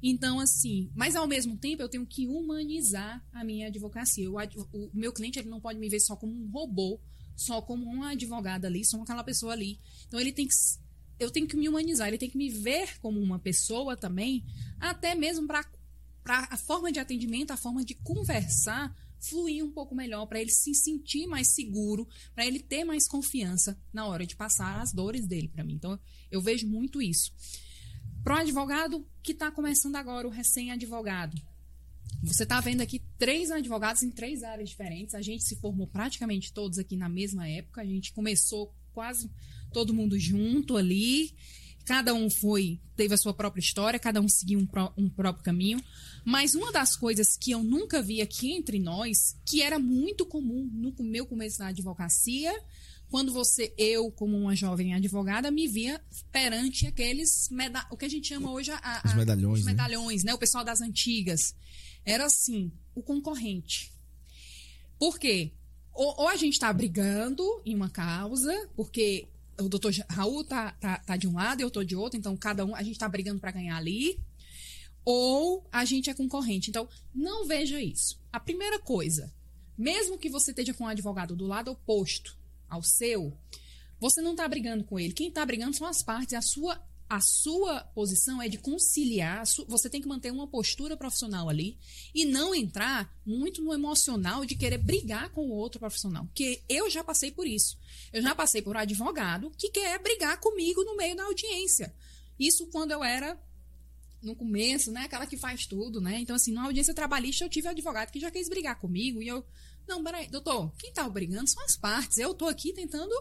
então, assim, mas ao mesmo tempo eu tenho que humanizar a minha advocacia. O, meu cliente ele não pode me ver só como um robô só como uma advogada ali, só aquela pessoa ali. Então ele tem que eu tenho que me humanizar, ele tem que me ver como uma pessoa também, até mesmo para a forma de atendimento, a forma de conversar fluir um pouco melhor, para ele se sentir mais seguro, para ele ter mais confiança na hora de passar as dores dele para mim. Então, eu vejo muito isso. Para o advogado que está começando agora, o recém-advogado, você está vendo aqui três advogados em três áreas diferentes. A gente se formou praticamente todos aqui na mesma época. A gente começou quase todo mundo junto ali. Cada um foi, teve a sua própria história, cada um seguiu um, pró um próprio caminho. Mas uma das coisas que eu nunca vi aqui entre nós, que era muito comum no meu começo na advocacia, quando você, eu, como uma jovem advogada, me via perante aqueles, o que a gente chama hoje a, a, os medalhões, os medalhões né? né? O pessoal das antigas era assim, o concorrente. Por quê? Ou, ou a gente está brigando em uma causa, porque o doutor Raul tá, tá, tá de um lado e eu tô de outro, então cada um, a gente está brigando para ganhar ali, ou a gente é concorrente. Então, não veja isso. A primeira coisa, mesmo que você esteja com um advogado do lado oposto ao seu, você não está brigando com ele. Quem está brigando são as partes. A sua a sua posição é de conciliar, você tem que manter uma postura profissional ali e não entrar muito no emocional de querer brigar com o outro profissional. Porque eu já passei por isso. Eu já passei por um advogado que quer brigar comigo no meio da audiência. Isso quando eu era no começo, né? Aquela que faz tudo, né? Então, assim, na audiência trabalhista eu tive um advogado que já quis brigar comigo e eu. Não, peraí, doutor, quem tá brigando são as partes. Eu tô aqui tentando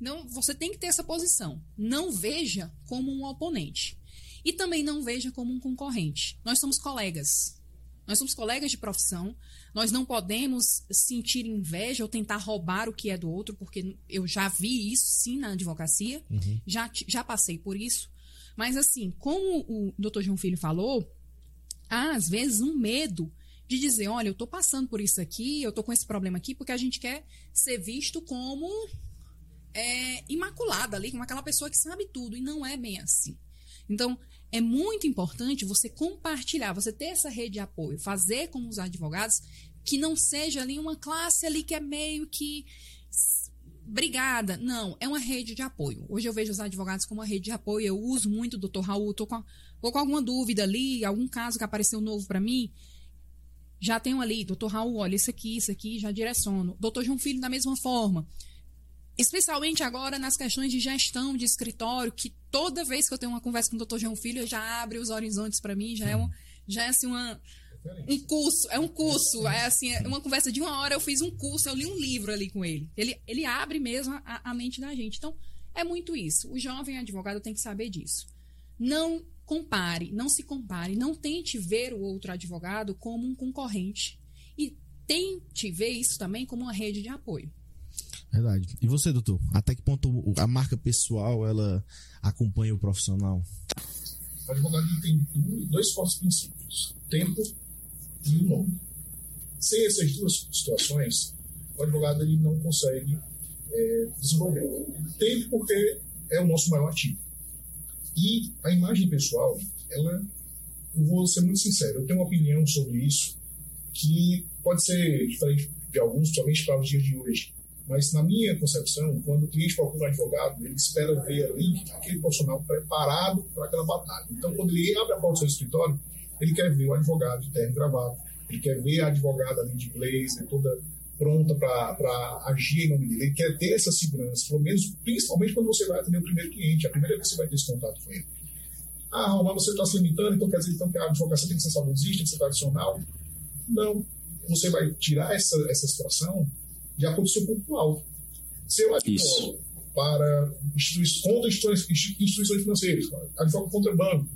não, você tem que ter essa posição. Não veja como um oponente. E também não veja como um concorrente. Nós somos colegas. Nós somos colegas de profissão. Nós não podemos sentir inveja ou tentar roubar o que é do outro, porque eu já vi isso sim na advocacia. Uhum. Já, já passei por isso. Mas, assim, como o doutor João Filho falou, há às vezes um medo de dizer: olha, eu estou passando por isso aqui, eu estou com esse problema aqui, porque a gente quer ser visto como é, imaculada ali, como aquela pessoa que sabe tudo, e não é bem assim. Então, é muito importante você compartilhar, você ter essa rede de apoio, fazer como os advogados, que não seja ali uma classe ali que é meio que brigada. Não, é uma rede de apoio. Hoje eu vejo os advogados como uma rede de apoio. Eu uso muito doutor Raul, tô com, tô com alguma dúvida ali, algum caso que apareceu novo para mim. Já tenho ali, doutor Raul, olha, isso aqui, isso aqui, já direciono. Doutor João Filho, da mesma forma. Especialmente agora nas questões de gestão de escritório, que toda vez que eu tenho uma conversa com o Dr. João Filho, já abre os horizontes para mim, já é, um, já é assim, uma, um curso, é um curso, é assim, é uma conversa de uma hora, eu fiz um curso, eu li um livro ali com ele. Ele, ele abre mesmo a, a mente da gente. Então, é muito isso. O jovem advogado tem que saber disso. Não compare, não se compare, não tente ver o outro advogado como um concorrente. E tente ver isso também como uma rede de apoio. Verdade. E você, doutor? Até que ponto a marca pessoal ela acompanha o profissional? O advogado tem dois fortes princípios: tempo e o nome. Sem essas duas situações, o advogado ele não consegue é, desenvolver. Tempo porque é o nosso maior ativo. E a imagem pessoal, ela, eu vou ser muito sincero, eu tenho uma opinião sobre isso que pode ser diferente de alguns, somente para os dias de hoje. Mas, na minha concepção, quando o cliente procura um advogado, ele espera ver ali aquele profissional preparado para aquela batalha. Então, quando ele abre a porta do seu escritório, ele quer ver o advogado de terno gravado, ele quer ver a advogada ali de blazer, toda pronta para agir em nome dele. Ele quer ter essa segurança, pelo menos, principalmente quando você vai atender o primeiro cliente, a primeira vez que você vai ter esse contato com ele. Ah, mas você está se limitando, então quer dizer então, que a advocacia tem que ser saudosista, tem que ser tradicional? Não. Você vai tirar essa, essa situação de acordo com o seu público-alvo. Se eu advogo para instituições, contra instituições, instituições financeiras, advogo contra banco,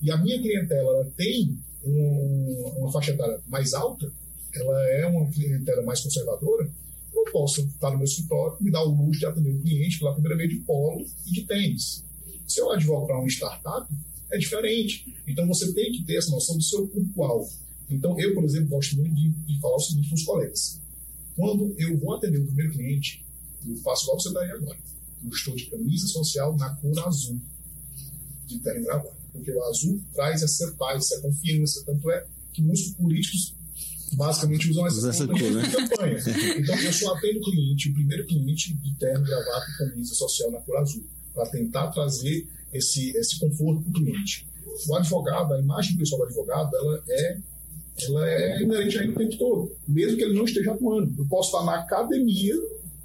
e a minha clientela tem um, uma faixa etária mais alta, ela é uma clientela mais conservadora, eu não posso estar no meu escritório me dar o luxo de atender o cliente pela primeira vez de polo e de tênis. Se eu advogo para uma startup, é diferente. Então você tem que ter essa noção do seu público-alvo. Então eu, por exemplo, gosto muito de, de falar o seguinte para os colegas. Quando eu vou atender o primeiro cliente, eu faço igual você está aí agora. Eu estou de camisa social na cor azul, de terno gravata. Porque o azul traz essa paz, essa confiança. Tanto é que muitos políticos basicamente usam essa, essa cor, né? campanha. Então, eu só atendo o cliente, o primeiro cliente de terno, gravata e camisa social na cor azul, para tentar trazer esse, esse conforto para o cliente. O advogado, a imagem pessoal do advogado, ela é ela é inerente a ele o tempo todo, mesmo que ele não esteja atuando. Eu posso estar na academia,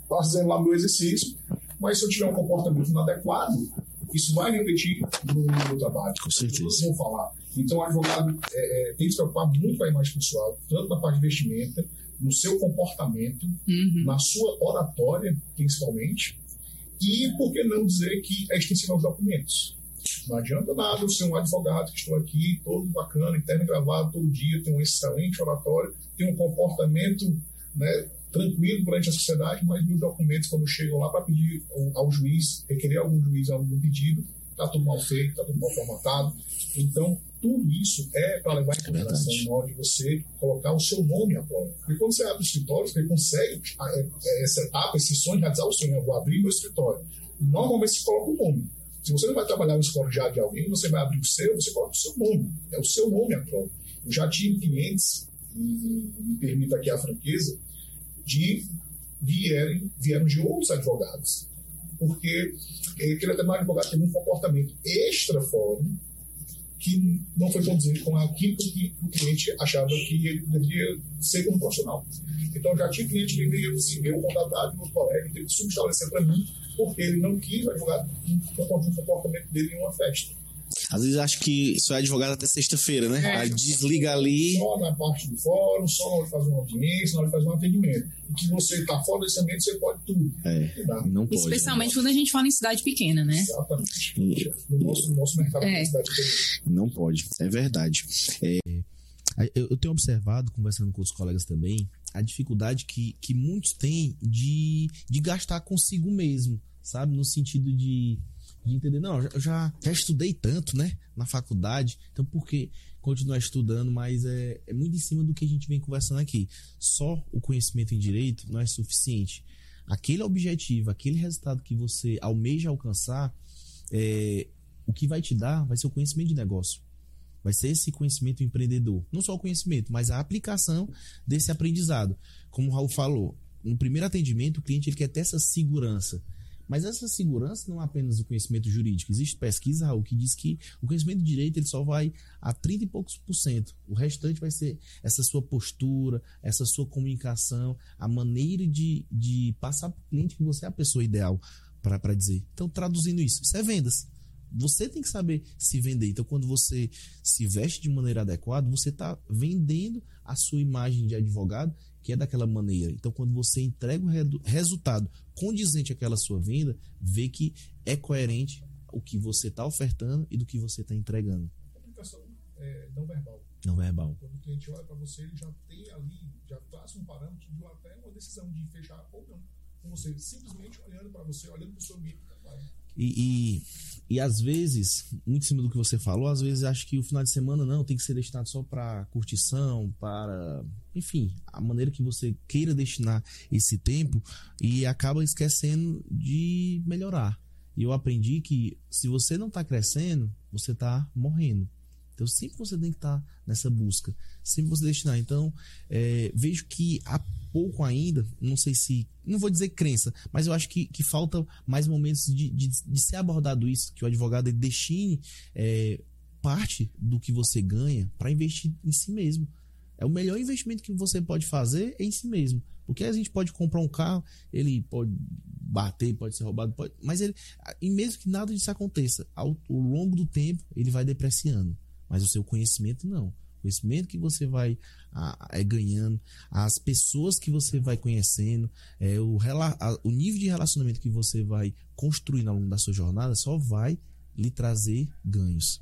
fazendo lá meu exercício, mas se eu tiver um comportamento inadequado, isso vai refletir no meu trabalho. Com certeza. Vou falar. Então, o advogado é, é, tem que se preocupar muito com a imagem pessoal, tanto na parte de vestimenta, no seu comportamento, uhum. na sua oratória, principalmente, e por que não dizer que é extensivo aos documentos? Não adianta nada eu ser um advogado que estou aqui, todo bacana, interno gravado todo dia, tem um excelente oratório, tem um comportamento né, tranquilo durante a sociedade, mas meus documentos, quando chegam lá para pedir ao juiz, requerer algum juiz algum pedido, está tudo mal feito, está tudo mal formatado. Então, tudo isso é para levar em é consideração é na hora de você colocar o seu nome à prova. Porque quando você abre o escritório, você consegue é, é, essa etapa, esse sonho, realizar o sonho, eu vou abrir meu escritório. Normalmente você coloca o nome. Se você não vai trabalhar no escritório de alguém, você vai abrir o seu, você coloca o seu nome. É o seu nome à prova. Eu já tive clientes, e me permita aqui a franqueza, de vierem, vieram de outros advogados. Porque aquele advogado teve um comportamento extra fora que não foi conduzido com aquilo que o cliente achava que ele deveria ser como profissional. Então, já tinha cliente que veio assim, eu contratado meu colega, teve que subestabelecer para mim, porque ele não quis advogado com o comportamento dele em uma festa. Às vezes acho que só é advogado até sexta-feira, né? É, Aí desliga ali. Só na parte do fórum, só na hora de fazer uma audiência, na hora de fazer um atendimento. O que você está fora desse ambiente, você pode tudo. É, não pode. Especialmente quando a gente fala em cidade pequena, né? Exatamente. E... No, nosso, no nosso mercado é. de cidade pequena. Não pode, é verdade. É, eu tenho observado, conversando com os colegas também, a dificuldade que, que muitos têm de, de gastar consigo mesmo, sabe? No sentido de de entender, não, eu já, já estudei tanto, né, na faculdade, então por que continuar estudando? Mas é, é muito em cima do que a gente vem conversando aqui. Só o conhecimento em direito não é suficiente. Aquele objetivo, aquele resultado que você almeja alcançar, é, o que vai te dar vai ser o conhecimento de negócio. Vai ser esse conhecimento empreendedor. Não só o conhecimento, mas a aplicação desse aprendizado. Como o Raul falou, no primeiro atendimento, o cliente ele quer ter essa segurança mas essa segurança não é apenas o conhecimento jurídico. Existe pesquisa, Raul, que diz que o conhecimento de direito ele só vai a 30 e poucos por cento. O restante vai ser essa sua postura, essa sua comunicação, a maneira de, de passar para o cliente que você é a pessoa ideal para dizer. Então, traduzindo isso, isso é vendas. você tem que saber se vender. Então, quando você se veste de maneira adequada, você está vendendo a sua imagem de advogado, que é daquela maneira. Então, quando você entrega o resultado condizente àquela sua venda, vê que é coerente o que você está ofertando e do que você está entregando. Comunicação é, não verbal. Não verbal. Quando o cliente olha para você, ele já tem ali, já traz um parâmetro de até uma decisão de fechar ou não. Com você simplesmente olhando para você, olhando para o seu ambiente de trabalho. E, e, e, às vezes, muito em cima do que você falou, às vezes acho que o final de semana não tem que ser destinado só para curtição, para. Enfim, a maneira que você queira destinar esse tempo e acaba esquecendo de melhorar. E eu aprendi que se você não está crescendo, você está morrendo. Então sempre você tem que estar nessa busca, sempre você destinar. Então é, vejo que há pouco ainda, não sei se, não vou dizer crença, mas eu acho que, que falta mais momentos de, de, de ser abordado isso, que o advogado destine é, parte do que você ganha para investir em si mesmo. É o melhor investimento que você pode fazer em si mesmo. Porque a gente pode comprar um carro, ele pode bater, pode ser roubado, pode, mas ele, e mesmo que nada disso aconteça, ao, ao longo do tempo ele vai depreciando. Mas o seu conhecimento não. O conhecimento que você vai a, é ganhando, as pessoas que você vai conhecendo, é, o, a, o nível de relacionamento que você vai construindo ao longo da sua jornada só vai lhe trazer ganhos.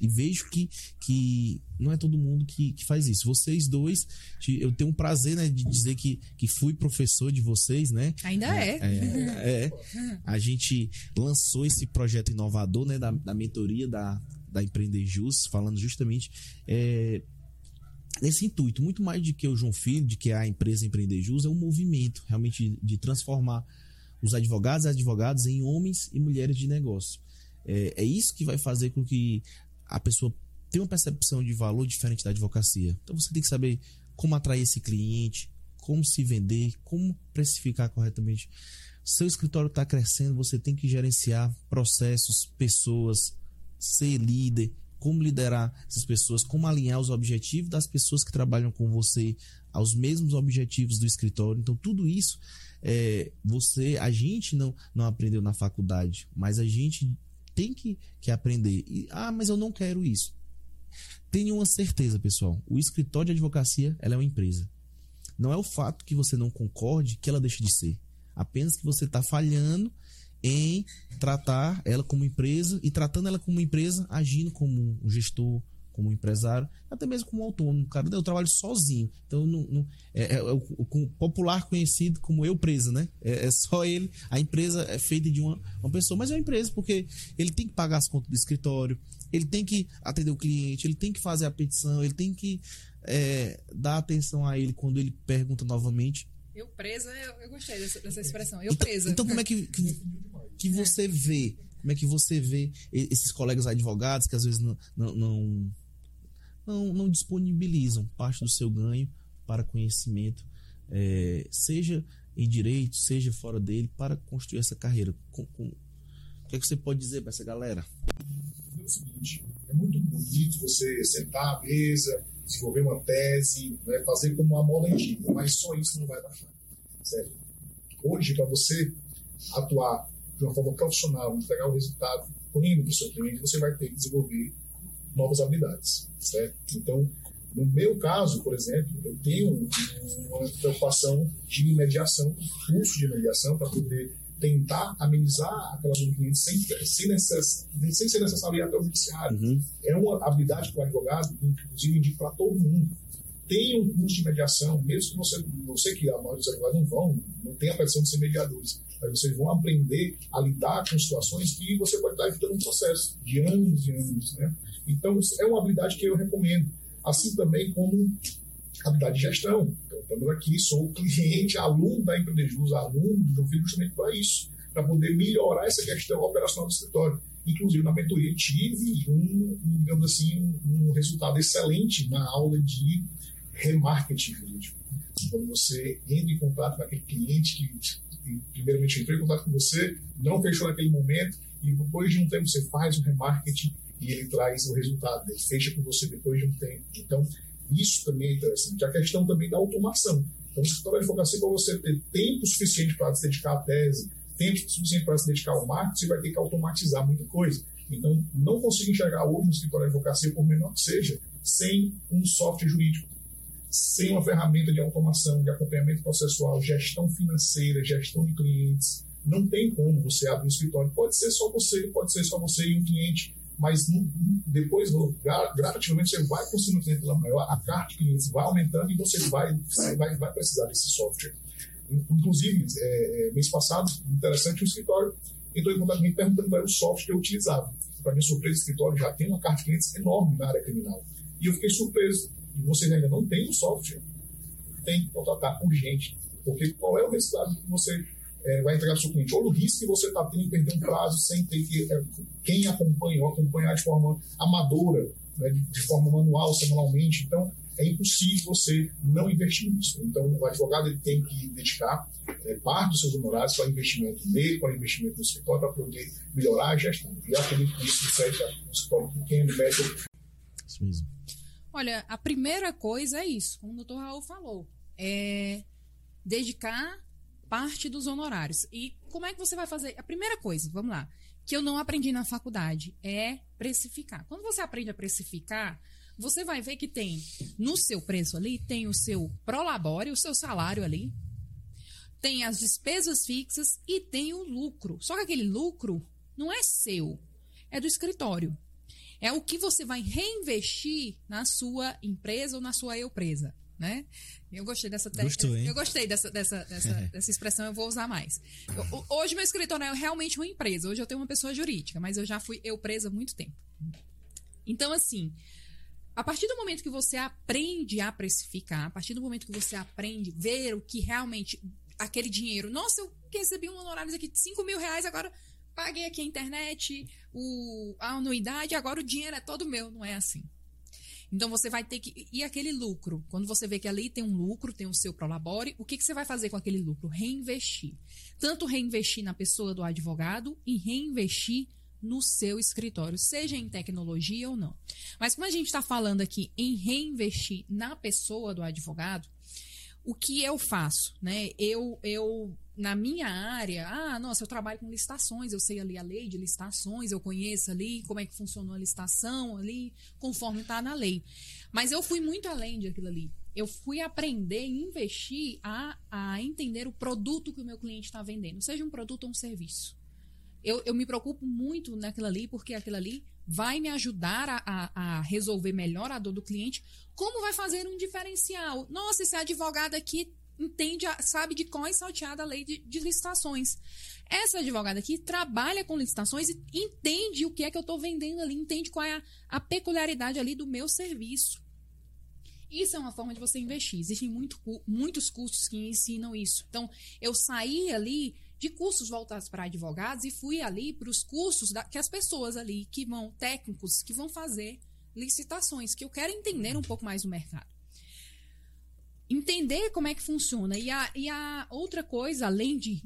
E vejo que, que não é todo mundo que, que faz isso. Vocês dois, eu tenho um prazer né, de dizer que, que fui professor de vocês, né? Ainda é. É, é, é. A gente lançou esse projeto inovador né, da, da mentoria da, da Empreender Jus, falando justamente é, nesse intuito, muito mais de que o João Filho, de que a empresa Empreender Jus, é um movimento realmente de, transformar os advogados e advogados em homens e mulheres de negócio. É, é isso que vai fazer com que a pessoa tem uma percepção de valor diferente da advocacia. Então você tem que saber como atrair esse cliente, como se vender, como precificar corretamente. Seu escritório está crescendo, você tem que gerenciar processos, pessoas, ser líder, como liderar essas pessoas, como alinhar os objetivos das pessoas que trabalham com você aos mesmos objetivos do escritório. Então tudo isso é, você, a gente não não aprendeu na faculdade, mas a gente tem que, que aprender. E, ah, mas eu não quero isso. Tenha uma certeza, pessoal. O escritório de advocacia ela é uma empresa. Não é o fato que você não concorde que ela deixa de ser. Apenas que você está falhando em tratar ela como empresa e tratando ela como empresa, agindo como um gestor, como empresário, até mesmo como autônomo. Cara, eu trabalho sozinho. Então, não, não é, é, é, o, o, popular conhecido como eu presa, né? É, é, só ele. A empresa é feita de uma, uma pessoa, mas é uma empresa porque ele tem que pagar as contas do escritório, ele tem que atender o cliente, ele tem que fazer a petição, ele tem que é, dar atenção a ele quando ele pergunta novamente. Eu presa, eu, eu gostei dessa, dessa, expressão. Eu então, presa. Então, como é que, que, que você vê? Como é que você vê esses colegas advogados que às vezes não, não, não não, disponibilizam parte do seu ganho para conhecimento, é, seja em direito, seja fora dele, para construir essa carreira. Com, com... O que, é que você pode dizer para essa galera? É o seguinte, é muito bonito você sentar à mesa, desenvolver uma tese, né, fazer como uma moda antiga, mas só isso não vai baixar. Certo? Hoje, para você atuar de uma forma profissional, entregar o resultado pleno para o seu cliente, você vai ter que desenvolver novas habilidades, certo? Então, no meu caso, por exemplo, eu tenho uma preocupação de mediação, curso de mediação, para poder tentar amenizar aquela dor do cliente sem, sem, necess, sem ser necessário ir até o judiciário. Uhum. É uma habilidade que o advogado, inclusive, indica para todo mundo. Tem um curso de mediação, mesmo que você, sei que a maioria dos advogados não vão, não tem a pressão de ser mediadores, mas vocês vão aprender a lidar com situações que você pode estar evitando um processo de anos e anos, né? Então, é uma habilidade que eu recomendo. Assim também como habilidade de gestão. Então, estamos aqui, sou cliente, aluno da Empreendejus, aluno do Filho, justamente para isso, para poder melhorar essa questão operacional do escritório. Inclusive, na mentoria, tive um, digamos assim, um resultado excelente na aula de remarketing jurídico. Quando você entra em contato com aquele cliente que, primeiramente, entrou em contato com você, não fechou naquele momento, e depois de um tempo você faz um remarketing e ele traz o resultado, ele fecha com você depois de um tempo. Então, isso também é interessante. A questão também da automação. Então, o escritório de advocacia, para você ter tempo suficiente para se dedicar à tese, tempo suficiente para se dedicar ao marketing, você vai ter que automatizar muita coisa. Então, não consigo enxergar hoje no escritório de advocacia, por menor que seja, sem um software jurídico, sem uma ferramenta de automação, de acompanhamento processual, gestão financeira, gestão de clientes. Não tem como você abrir um escritório. Pode ser só você, pode ser só você e um cliente, mas depois, gradativamente, você vai conseguindo cliente maior, a carta de clientes vai aumentando e você vai, vai, vai precisar desse software. Inclusive, é, é, mês passado, interessante, um escritório entrou em contato comigo perguntando qual era o software que eu utilizava. Para minha surpresa, o escritório já tem uma carta de clientes enorme na área criminal. E eu fiquei surpreso. E vocês ainda não têm o software? Tem que contratar urgente. Porque qual é o resultado que você é, vai entregar para o seu cliente? Ou o risco que você está tendo perder um prazo sem ter que. É, quem acompanha, ou acompanhar de forma amadora, né, de, de forma manual, semanalmente. Então, é impossível você não investir nisso. Então, o advogado ele tem que dedicar é, parte dos seus honorários para investimento nele, para investimento no escritório, para poder melhorar a gestão. E acredito que isso serve para o escritório pequeno, médio. Isso mesmo. Olha, a primeira coisa é isso, como o doutor Raul falou, é dedicar parte dos honorários. E como é que você vai fazer? A primeira coisa, vamos lá, que eu não aprendi na faculdade é precificar. Quando você aprende a precificar, você vai ver que tem no seu preço ali, tem o seu prolabore, o seu salário ali, tem as despesas fixas e tem o lucro. Só que aquele lucro não é seu, é do escritório. É o que você vai reinvestir na sua empresa ou na sua empresa, né? Eu gostei dessa Gostou, Eu gostei dessa, dessa, dessa, dessa expressão, eu vou usar mais. Eu, hoje meu escritório é realmente uma empresa. Hoje eu tenho uma pessoa jurídica, mas eu já fui eu presa há muito tempo. Então, assim, a partir do momento que você aprende a precificar, a partir do momento que você aprende a ver o que realmente aquele dinheiro. Nossa, eu recebi um honorário aqui de 5 mil reais, agora paguei aqui a internet, o, a anuidade, agora o dinheiro é todo meu. Não é assim. Então você vai ter que. E aquele lucro? Quando você vê que ali tem um lucro, tem o seu prolabore, o que, que você vai fazer com aquele lucro? Reinvestir. Tanto reinvestir na pessoa do advogado e reinvestir no seu escritório, seja em tecnologia ou não. Mas como a gente está falando aqui em reinvestir na pessoa do advogado, o que eu faço, né? Eu, eu na minha área, ah, nossa, eu trabalho com licitações, eu sei ali a lei de licitações, eu conheço ali como é que funciona a licitação ali, conforme está na lei. Mas eu fui muito além daquilo ali. Eu fui aprender e investir a, a entender o produto que o meu cliente está vendendo, seja um produto ou um serviço eu, eu me preocupo muito naquilo ali, porque aquilo ali vai me ajudar a, a, a, resolver melhor a dor do cliente. Como vai fazer um diferencial? Nossa, esse advogado aqui entende, sabe de qual é salteada a lei de, de, licitações. Essa advogada aqui trabalha com licitações e entende o que é que eu estou vendendo ali, entende qual é a, a, peculiaridade ali do meu serviço. Isso é uma forma de você investir. Existem muito, muitos cursos que ensinam isso. Então, eu saí ali de cursos voltados para advogados e fui ali para os cursos da, que as pessoas ali que vão, técnicos, que vão fazer licitações, que eu quero entender um pouco mais do mercado. Entender como é que funciona. E a, e a outra coisa, além de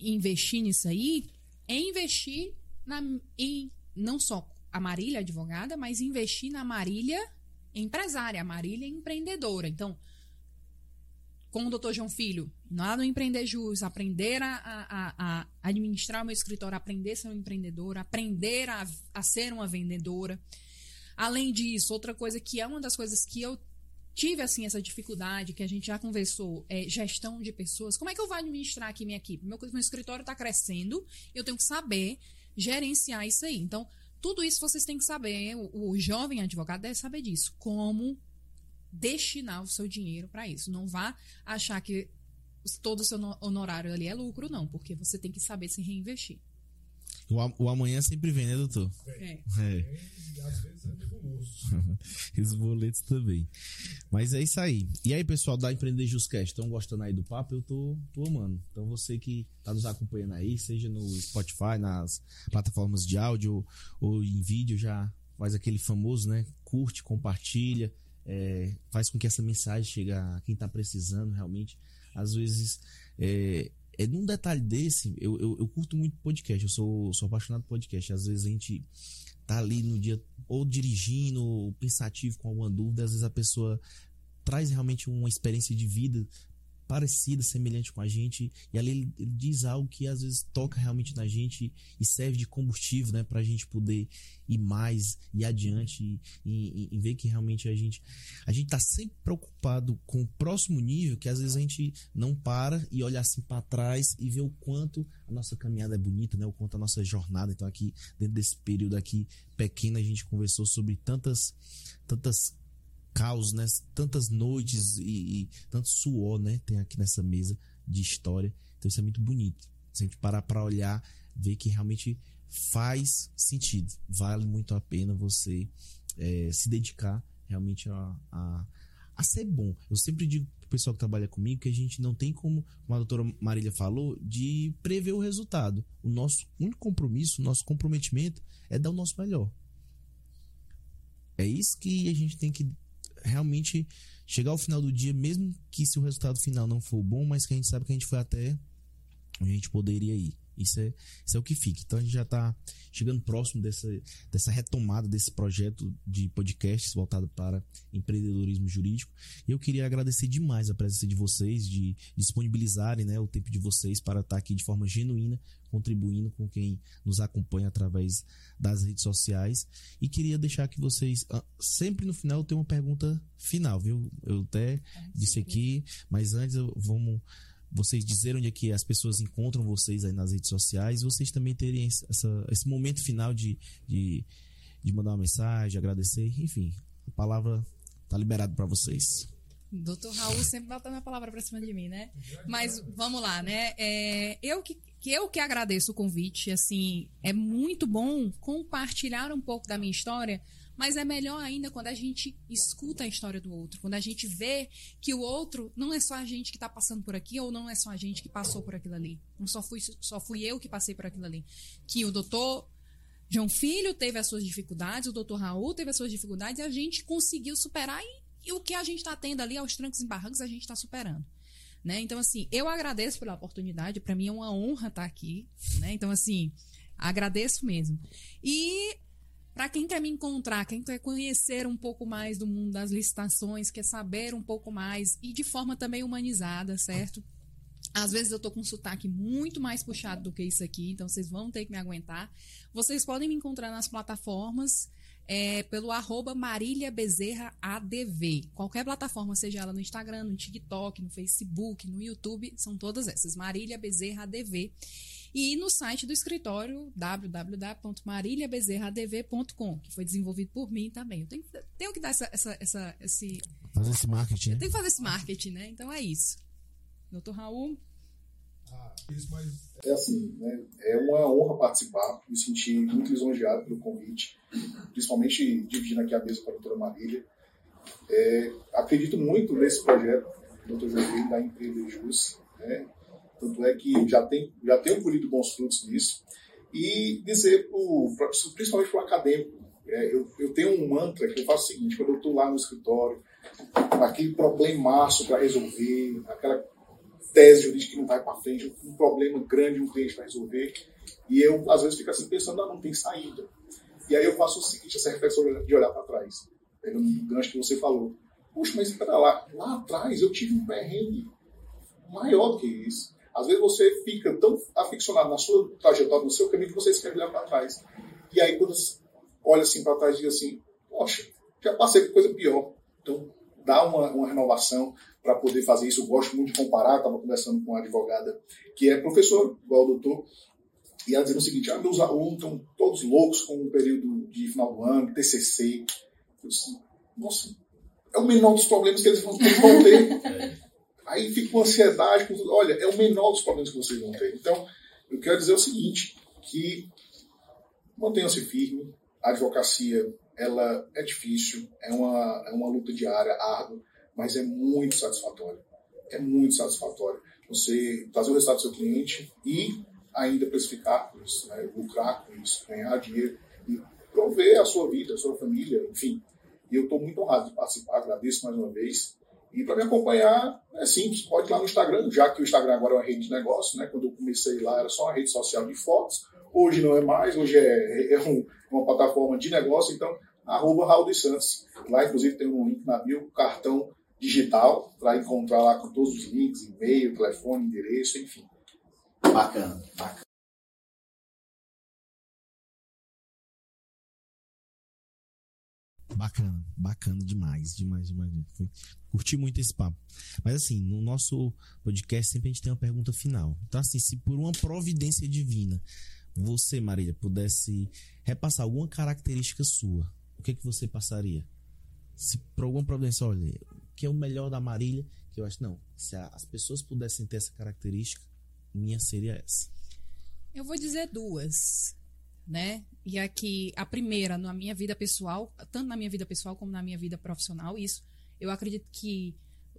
investir nisso aí, é investir na, em não só a Marília advogada, mas investir na Marília empresária, a Marília empreendedora. Então, com o doutor João Filho, lá no Empreender Jus, aprender a, a, a, administrar o meu escritório, aprender a ser um empreendedor, aprender a, a ser uma vendedora. Além disso, outra coisa que é uma das coisas que eu tive assim essa dificuldade que a gente já conversou é gestão de pessoas. Como é que eu vou administrar aqui minha equipe? Meu, meu escritório está crescendo, eu tenho que saber gerenciar isso aí. Então, tudo isso vocês têm que saber. O, o jovem advogado deve saber disso. Como destinar o seu dinheiro para isso. Não vá achar que todo o seu honorário ali é lucro, não, porque você tem que saber se reinvestir. O, o amanhã sempre vem, né, doutor? É. é. E às vezes é. Os boletos também. Mas é isso aí. E aí, pessoal da Empreender Juscast, estão gostando aí do papo? Eu tô, tô amando. Então, você que tá nos acompanhando aí, seja no Spotify, nas plataformas de áudio ou em vídeo, já faz aquele famoso, né? Curte, compartilha é, faz com que essa mensagem chegue a quem está precisando realmente. Às vezes, é, é num detalhe desse, eu, eu, eu, curto muito podcast, eu sou, sou apaixonado por podcast. Às vezes a gente tá ali no dia ou dirigindo, ou pensativo com alguma dúvida, às vezes a pessoa traz realmente uma experiência de vida parecida, semelhante com a gente, e ali ele, ele, diz algo que às vezes toca realmente na gente e serve de combustível, né, para a gente poder ir mais, ir adiante e, e, e, ver que realmente a gente a gente tá sempre preocupado com o próximo nível, que às vezes a gente não para e olha assim para trás e vê o quanto a nossa caminhada é bonita, né, o quanto a nossa jornada. Então aqui dentro desse período aqui pequeno a gente conversou sobre tantas tantas caos, né? Tantas noites e, e, tanto suor, né? Tem aqui nessa mesa de história. Então isso é muito bonito. Se a gente parar para olhar, ver que realmente faz sentido. Vale muito a pena você é, se dedicar realmente a, a, a ser bom. Eu sempre digo pro pessoal que trabalha comigo que a gente não tem como, como a doutora Marília falou, de prever o resultado. O nosso único compromisso, o nosso comprometimento é dar o nosso melhor. É isso que a gente tem que realmente chegar ao final do dia, mesmo que se o resultado final não for bom, mas que a gente sabe que a gente foi até onde a gente poderia ir. Isso é, isso é o que fica. Então a gente já está chegando próximo dessa, dessa retomada desse projeto de podcasts voltado para empreendedorismo jurídico. E eu queria agradecer demais a presença de vocês, de disponibilizarem né, o tempo de vocês para estar aqui de forma genuína, contribuindo com quem nos acompanha através das redes sociais. E queria deixar que vocês, ah, sempre no final, eu tenho uma pergunta final, viu? Eu até é, disse aqui, mas antes vamos vocês dizerem onde é que as pessoas encontram vocês aí nas redes sociais, vocês também terem essa, esse momento final de, de, de mandar uma mensagem, agradecer, enfim, a palavra está liberada para vocês. Doutor Raul sempre botando a palavra para cima de mim, né? Mas vamos lá, né? É, eu que, que eu que agradeço o convite, assim, é muito bom compartilhar um pouco da minha história, mas é melhor ainda quando a gente escuta a história do outro, quando a gente vê que o outro não é só a gente que está passando por aqui ou não é só a gente que passou por aquilo ali. Não só fui, só fui eu que passei por aquilo ali. Que o doutor João Filho teve as suas dificuldades, o doutor Raul teve as suas dificuldades e a gente conseguiu superar e, e o que a gente está tendo ali aos trancos e barrancos a gente está superando. Né? Então, assim, eu agradeço pela oportunidade, para mim é uma honra estar tá aqui. Né? Então, assim, agradeço mesmo. E para quem quer me encontrar, quem quer conhecer um pouco mais do mundo das licitações, quer saber um pouco mais e de forma também humanizada, certo? Às vezes eu tô com um sotaque muito mais puxado do que isso aqui, então vocês vão ter que me aguentar. Vocês podem me encontrar nas plataformas é, pelo arroba Marília Bezerra ADV. Qualquer plataforma, seja ela no Instagram, no TikTok, no Facebook, no YouTube, são todas essas. Marília Bezerra ADV e no site do escritório www.mariliabezerradv.com, que foi desenvolvido por mim também. Eu tenho, tenho que dar essa, essa, essa, esse. Fazer esse marketing. Tem que fazer esse marketing, né? Então é isso. Doutor Raul. Ah, isso, mas é assim, né? É uma honra participar, me senti muito lisonjeado pelo convite, principalmente dividindo aqui a mesa com a doutora Marília. É, acredito muito nesse projeto, doutor Joaquim, da empresa Jus, né? Tanto é que já tem, já tem colhido bons frutos nisso. E dizer, pro, principalmente para o acadêmico, é, eu, eu tenho um mantra que eu faço o seguinte: quando eu estou lá no escritório, aquele problemaço para resolver, aquela tese jurídica que não vai para frente, um problema grande um cliente para resolver, e eu às vezes fico assim pensando, não, não tem saída. E aí eu faço o seguinte, essa reflexão de olhar para trás, pegando o gancho que você falou. Puxa, mas espera lá, lá atrás eu tive um perrengue maior do que isso. Às vezes você fica tão aficionado na sua trajetória, no seu caminho, que você esquece olhar para trás. E aí, quando olha assim para trás diz assim: Poxa, já passei por coisa pior. Então, dá uma, uma renovação para poder fazer isso. Eu gosto muito de comparar. Estava conversando com uma advogada que é professor, igual o doutor, e ela dizendo o seguinte: ah, meus alunos estão todos loucos com o período de final do ano, TCC. Eu disse, Nossa, é o menor dos problemas que eles vão ter. Aí fica com ansiedade. Olha, é o menor dos problemas que vocês vão ter. Então, eu quero dizer o seguinte, que mantenham-se firme, a advocacia ela é difícil, é uma, é uma luta diária, árdua, mas é muito satisfatória. É muito satisfatório você trazer o resultado do seu cliente e ainda precificar com isso, né? lucrar com isso, ganhar dinheiro e prover a sua vida, a sua família, enfim. E eu estou muito honrado de participar, agradeço mais uma vez e para me acompanhar é simples, pode ir lá no Instagram, já que o Instagram agora é uma rede de negócio, né? Quando eu comecei lá era só uma rede social de fotos, hoje não é mais, hoje é, é um, uma plataforma de negócio, então arroba Raul dos Santos. Lá inclusive tem um link na bio, cartão digital para encontrar lá com todos os links, e-mail, telefone, endereço, enfim. Bacana, bacana. Bacana, bacana demais, demais, demais. Curti muito esse papo. Mas assim, no nosso podcast sempre a gente tem uma pergunta final. Então assim, se por uma providência divina você, Marília, pudesse repassar alguma característica sua, o que que você passaria? Se por alguma providência, olha, o que é o melhor da Marília, que eu acho, não, se as pessoas pudessem ter essa característica, minha seria essa. Eu vou dizer duas né? E aqui, a primeira, na minha vida pessoal, tanto na minha vida pessoal como na minha vida profissional, isso, eu acredito que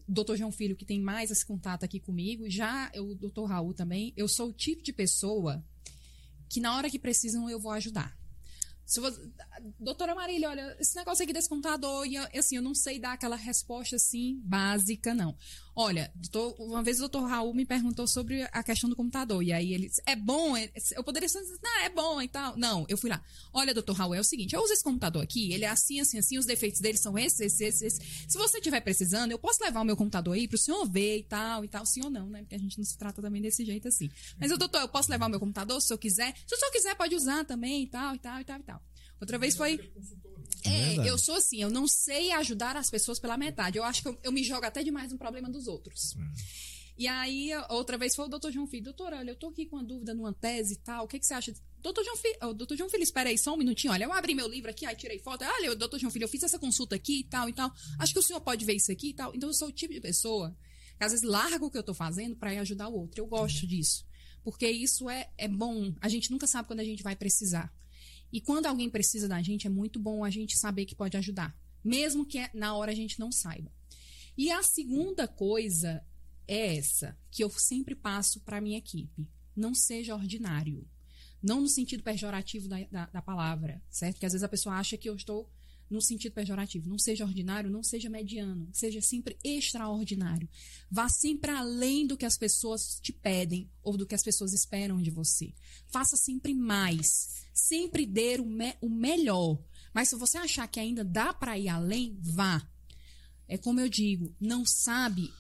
o doutor João Filho, que tem mais esse contato aqui comigo, já o doutor Raul também, eu sou o tipo de pessoa que na hora que precisam eu vou ajudar. Se você, doutora Marília, olha, esse negócio aqui desse computador, e assim, eu não sei dar aquela resposta assim, básica, não. Olha, uma vez o doutor Raul me perguntou sobre a questão do computador, e aí ele disse, é bom, é, eu poderia dizer, não, é bom e tal. Não, eu fui lá. Olha, doutor Raul, é o seguinte, eu uso esse computador aqui, ele é assim, assim, assim, os defeitos dele são esses, esses, esses. Se você estiver precisando, eu posso levar o meu computador aí para o senhor ver e tal, e tal. Sim ou não, né? Porque a gente não se trata também desse jeito assim. Mas, doutor, eu posso levar o meu computador se senhor quiser? Se o senhor quiser, pode usar também e tal, e tal, e tal, e tal. Outra vez foi. É, é eu sou assim, eu não sei ajudar as pessoas pela metade. Eu acho que eu, eu me jogo até demais no problema dos outros. É. E aí, outra vez foi o doutor João Filho. Doutor, olha, eu tô aqui com uma dúvida numa tese e tal. O que, que você acha? Doutor João Filho, oh, doutor João Filho, espera aí só um minutinho. Olha, eu abri meu livro aqui, aí tirei foto. Olha, doutor João Filho, eu fiz essa consulta aqui e tal e tal. Acho que o senhor pode ver isso aqui e tal. Então, eu sou o tipo de pessoa que às vezes larga o que eu tô fazendo para ir ajudar o outro. Eu gosto disso. Porque isso é, é bom. A gente nunca sabe quando a gente vai precisar. E quando alguém precisa da gente, é muito bom a gente saber que pode ajudar, mesmo que é, na hora a gente não saiba. E a segunda coisa é essa, que eu sempre passo para minha equipe: não seja ordinário. Não no sentido pejorativo da, da, da palavra, certo? Porque às vezes a pessoa acha que eu estou no sentido pejorativo. Não seja ordinário, não seja mediano, seja sempre extraordinário. Vá sempre além do que as pessoas te pedem ou do que as pessoas esperam de você. Faça sempre mais. Sempre dê o, me o melhor. Mas se você achar que ainda dá para ir além, vá. É como eu digo, não sabe.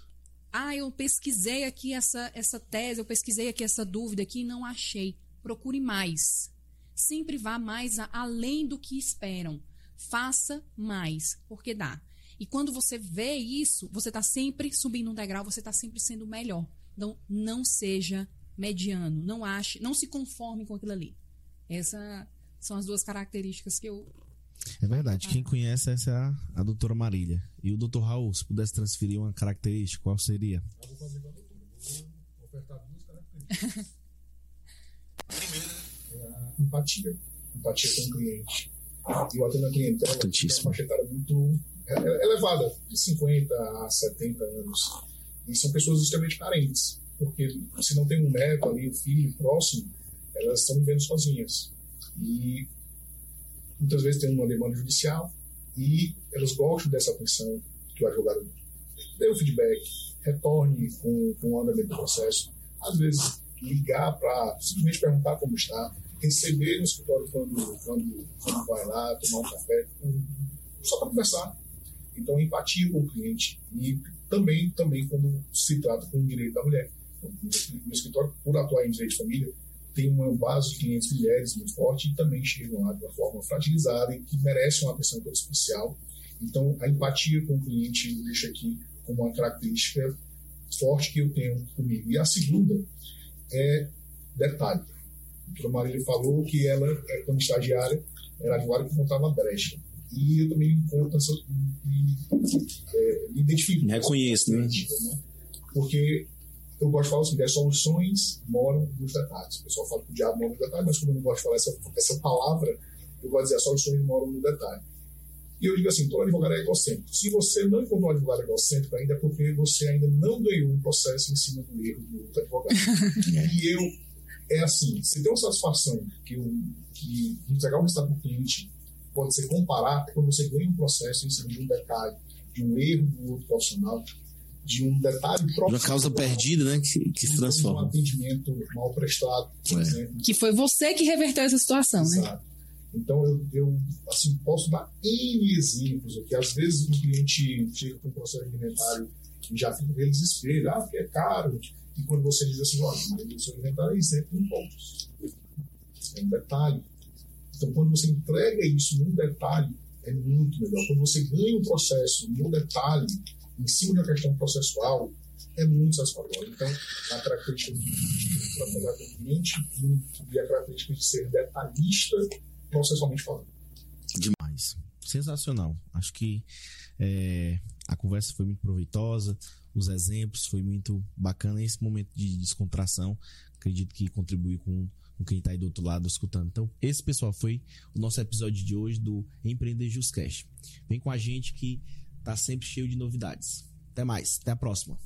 Ah, eu pesquisei aqui essa, essa tese, eu pesquisei aqui essa dúvida aqui e não achei. Procure mais. Sempre vá mais a, além do que esperam. Faça mais, porque dá. E quando você vê isso, você está sempre subindo um degrau, você está sempre sendo melhor. Então, não seja mediano, não ache, não se conforme com aquilo ali. Essas são as duas características que eu. É verdade. Quem conhece essa é a, a doutora Marília. E o doutor Raul, se pudesse transferir uma característica, qual seria? Eu vou fazer com a doutora. vou ofertar duas características. Primeiro é a empatia. Empatia com o cliente e o clientela tem uma etária muito é, é elevada, de 50 a 70 anos. E são pessoas extremamente carentes, porque se não tem um neto ali, um filho próximo, elas estão vivendo sozinhas. E muitas vezes tem uma demanda judicial e elas gostam dessa atenção que o advogado dê o feedback, retorne com, com o andamento do processo. Às vezes, ligar para simplesmente perguntar como está, receber no escritório quando, quando, quando vai lá, tomar um café, só para conversar. Então, empatia com o cliente e também, também quando se trata com o direito da mulher. Então, no escritório, por atuar em direito de família, tem uma base de clientes mulheres muito forte e também chegam lá de uma forma fragilizada e que merecem uma atenção toda especial. Então, a empatia com o cliente eu deixo aqui como uma característica forte que eu tenho comigo. E a segunda é detalhe a doutora Marília falou que ela, é, quando estagiária, era advogada que contava brecha. E eu também encontro essa. Me, é, me identifico. Reconheço, né? né? Porque eu gosto de falar assim: as soluções moram nos detalhes. O pessoal fala que o diabo mora nos detalhes, mas como eu não gosto de falar essa, essa palavra, eu vou dizer: as soluções moram no detalhe. E eu digo assim: todo advogado é egocêntrico. Se você não encontrou um advogado egocêntrico ainda, é porque você ainda não ganhou um processo em cima do erro do outro advogado. e eu é assim, se tem uma satisfação que, o, que entregar o resultado para o cliente pode ser comparar é quando você ganha um processo em cima de um detalhe, de um erro do outro profissional, de um detalhe próprio. Uma causa perdida, né? Que, que se transforma. Um atendimento mal prestado, por é. exemplo. Que foi você que reverteu essa situação, né? Exato. né? Então, eu, eu assim, posso dar N exemplos aqui. Às vezes, um cliente chega com um processo alimentar e já fica com desespero, ah, porque é caro. Quando você diz assim, olha, mas o seu alimentar é isento de impostos. É um detalhe. Então, quando você entrega isso num detalhe, é muito melhor. Quando você ganha um processo num detalhe, em cima uma questão processual, é muito satisfatório. Então, a característica de trabalhar com o cliente e a característica de ser detalhista processualmente falando. Demais. Sensacional. Acho que é, a conversa foi muito proveitosa, os exemplos foi muito bacana. Esse momento de descontração, acredito que contribui com, com quem está aí do outro lado escutando. Então, esse pessoal foi o nosso episódio de hoje do Empreender Justcast. Vem com a gente que tá sempre cheio de novidades. Até mais, até a próxima.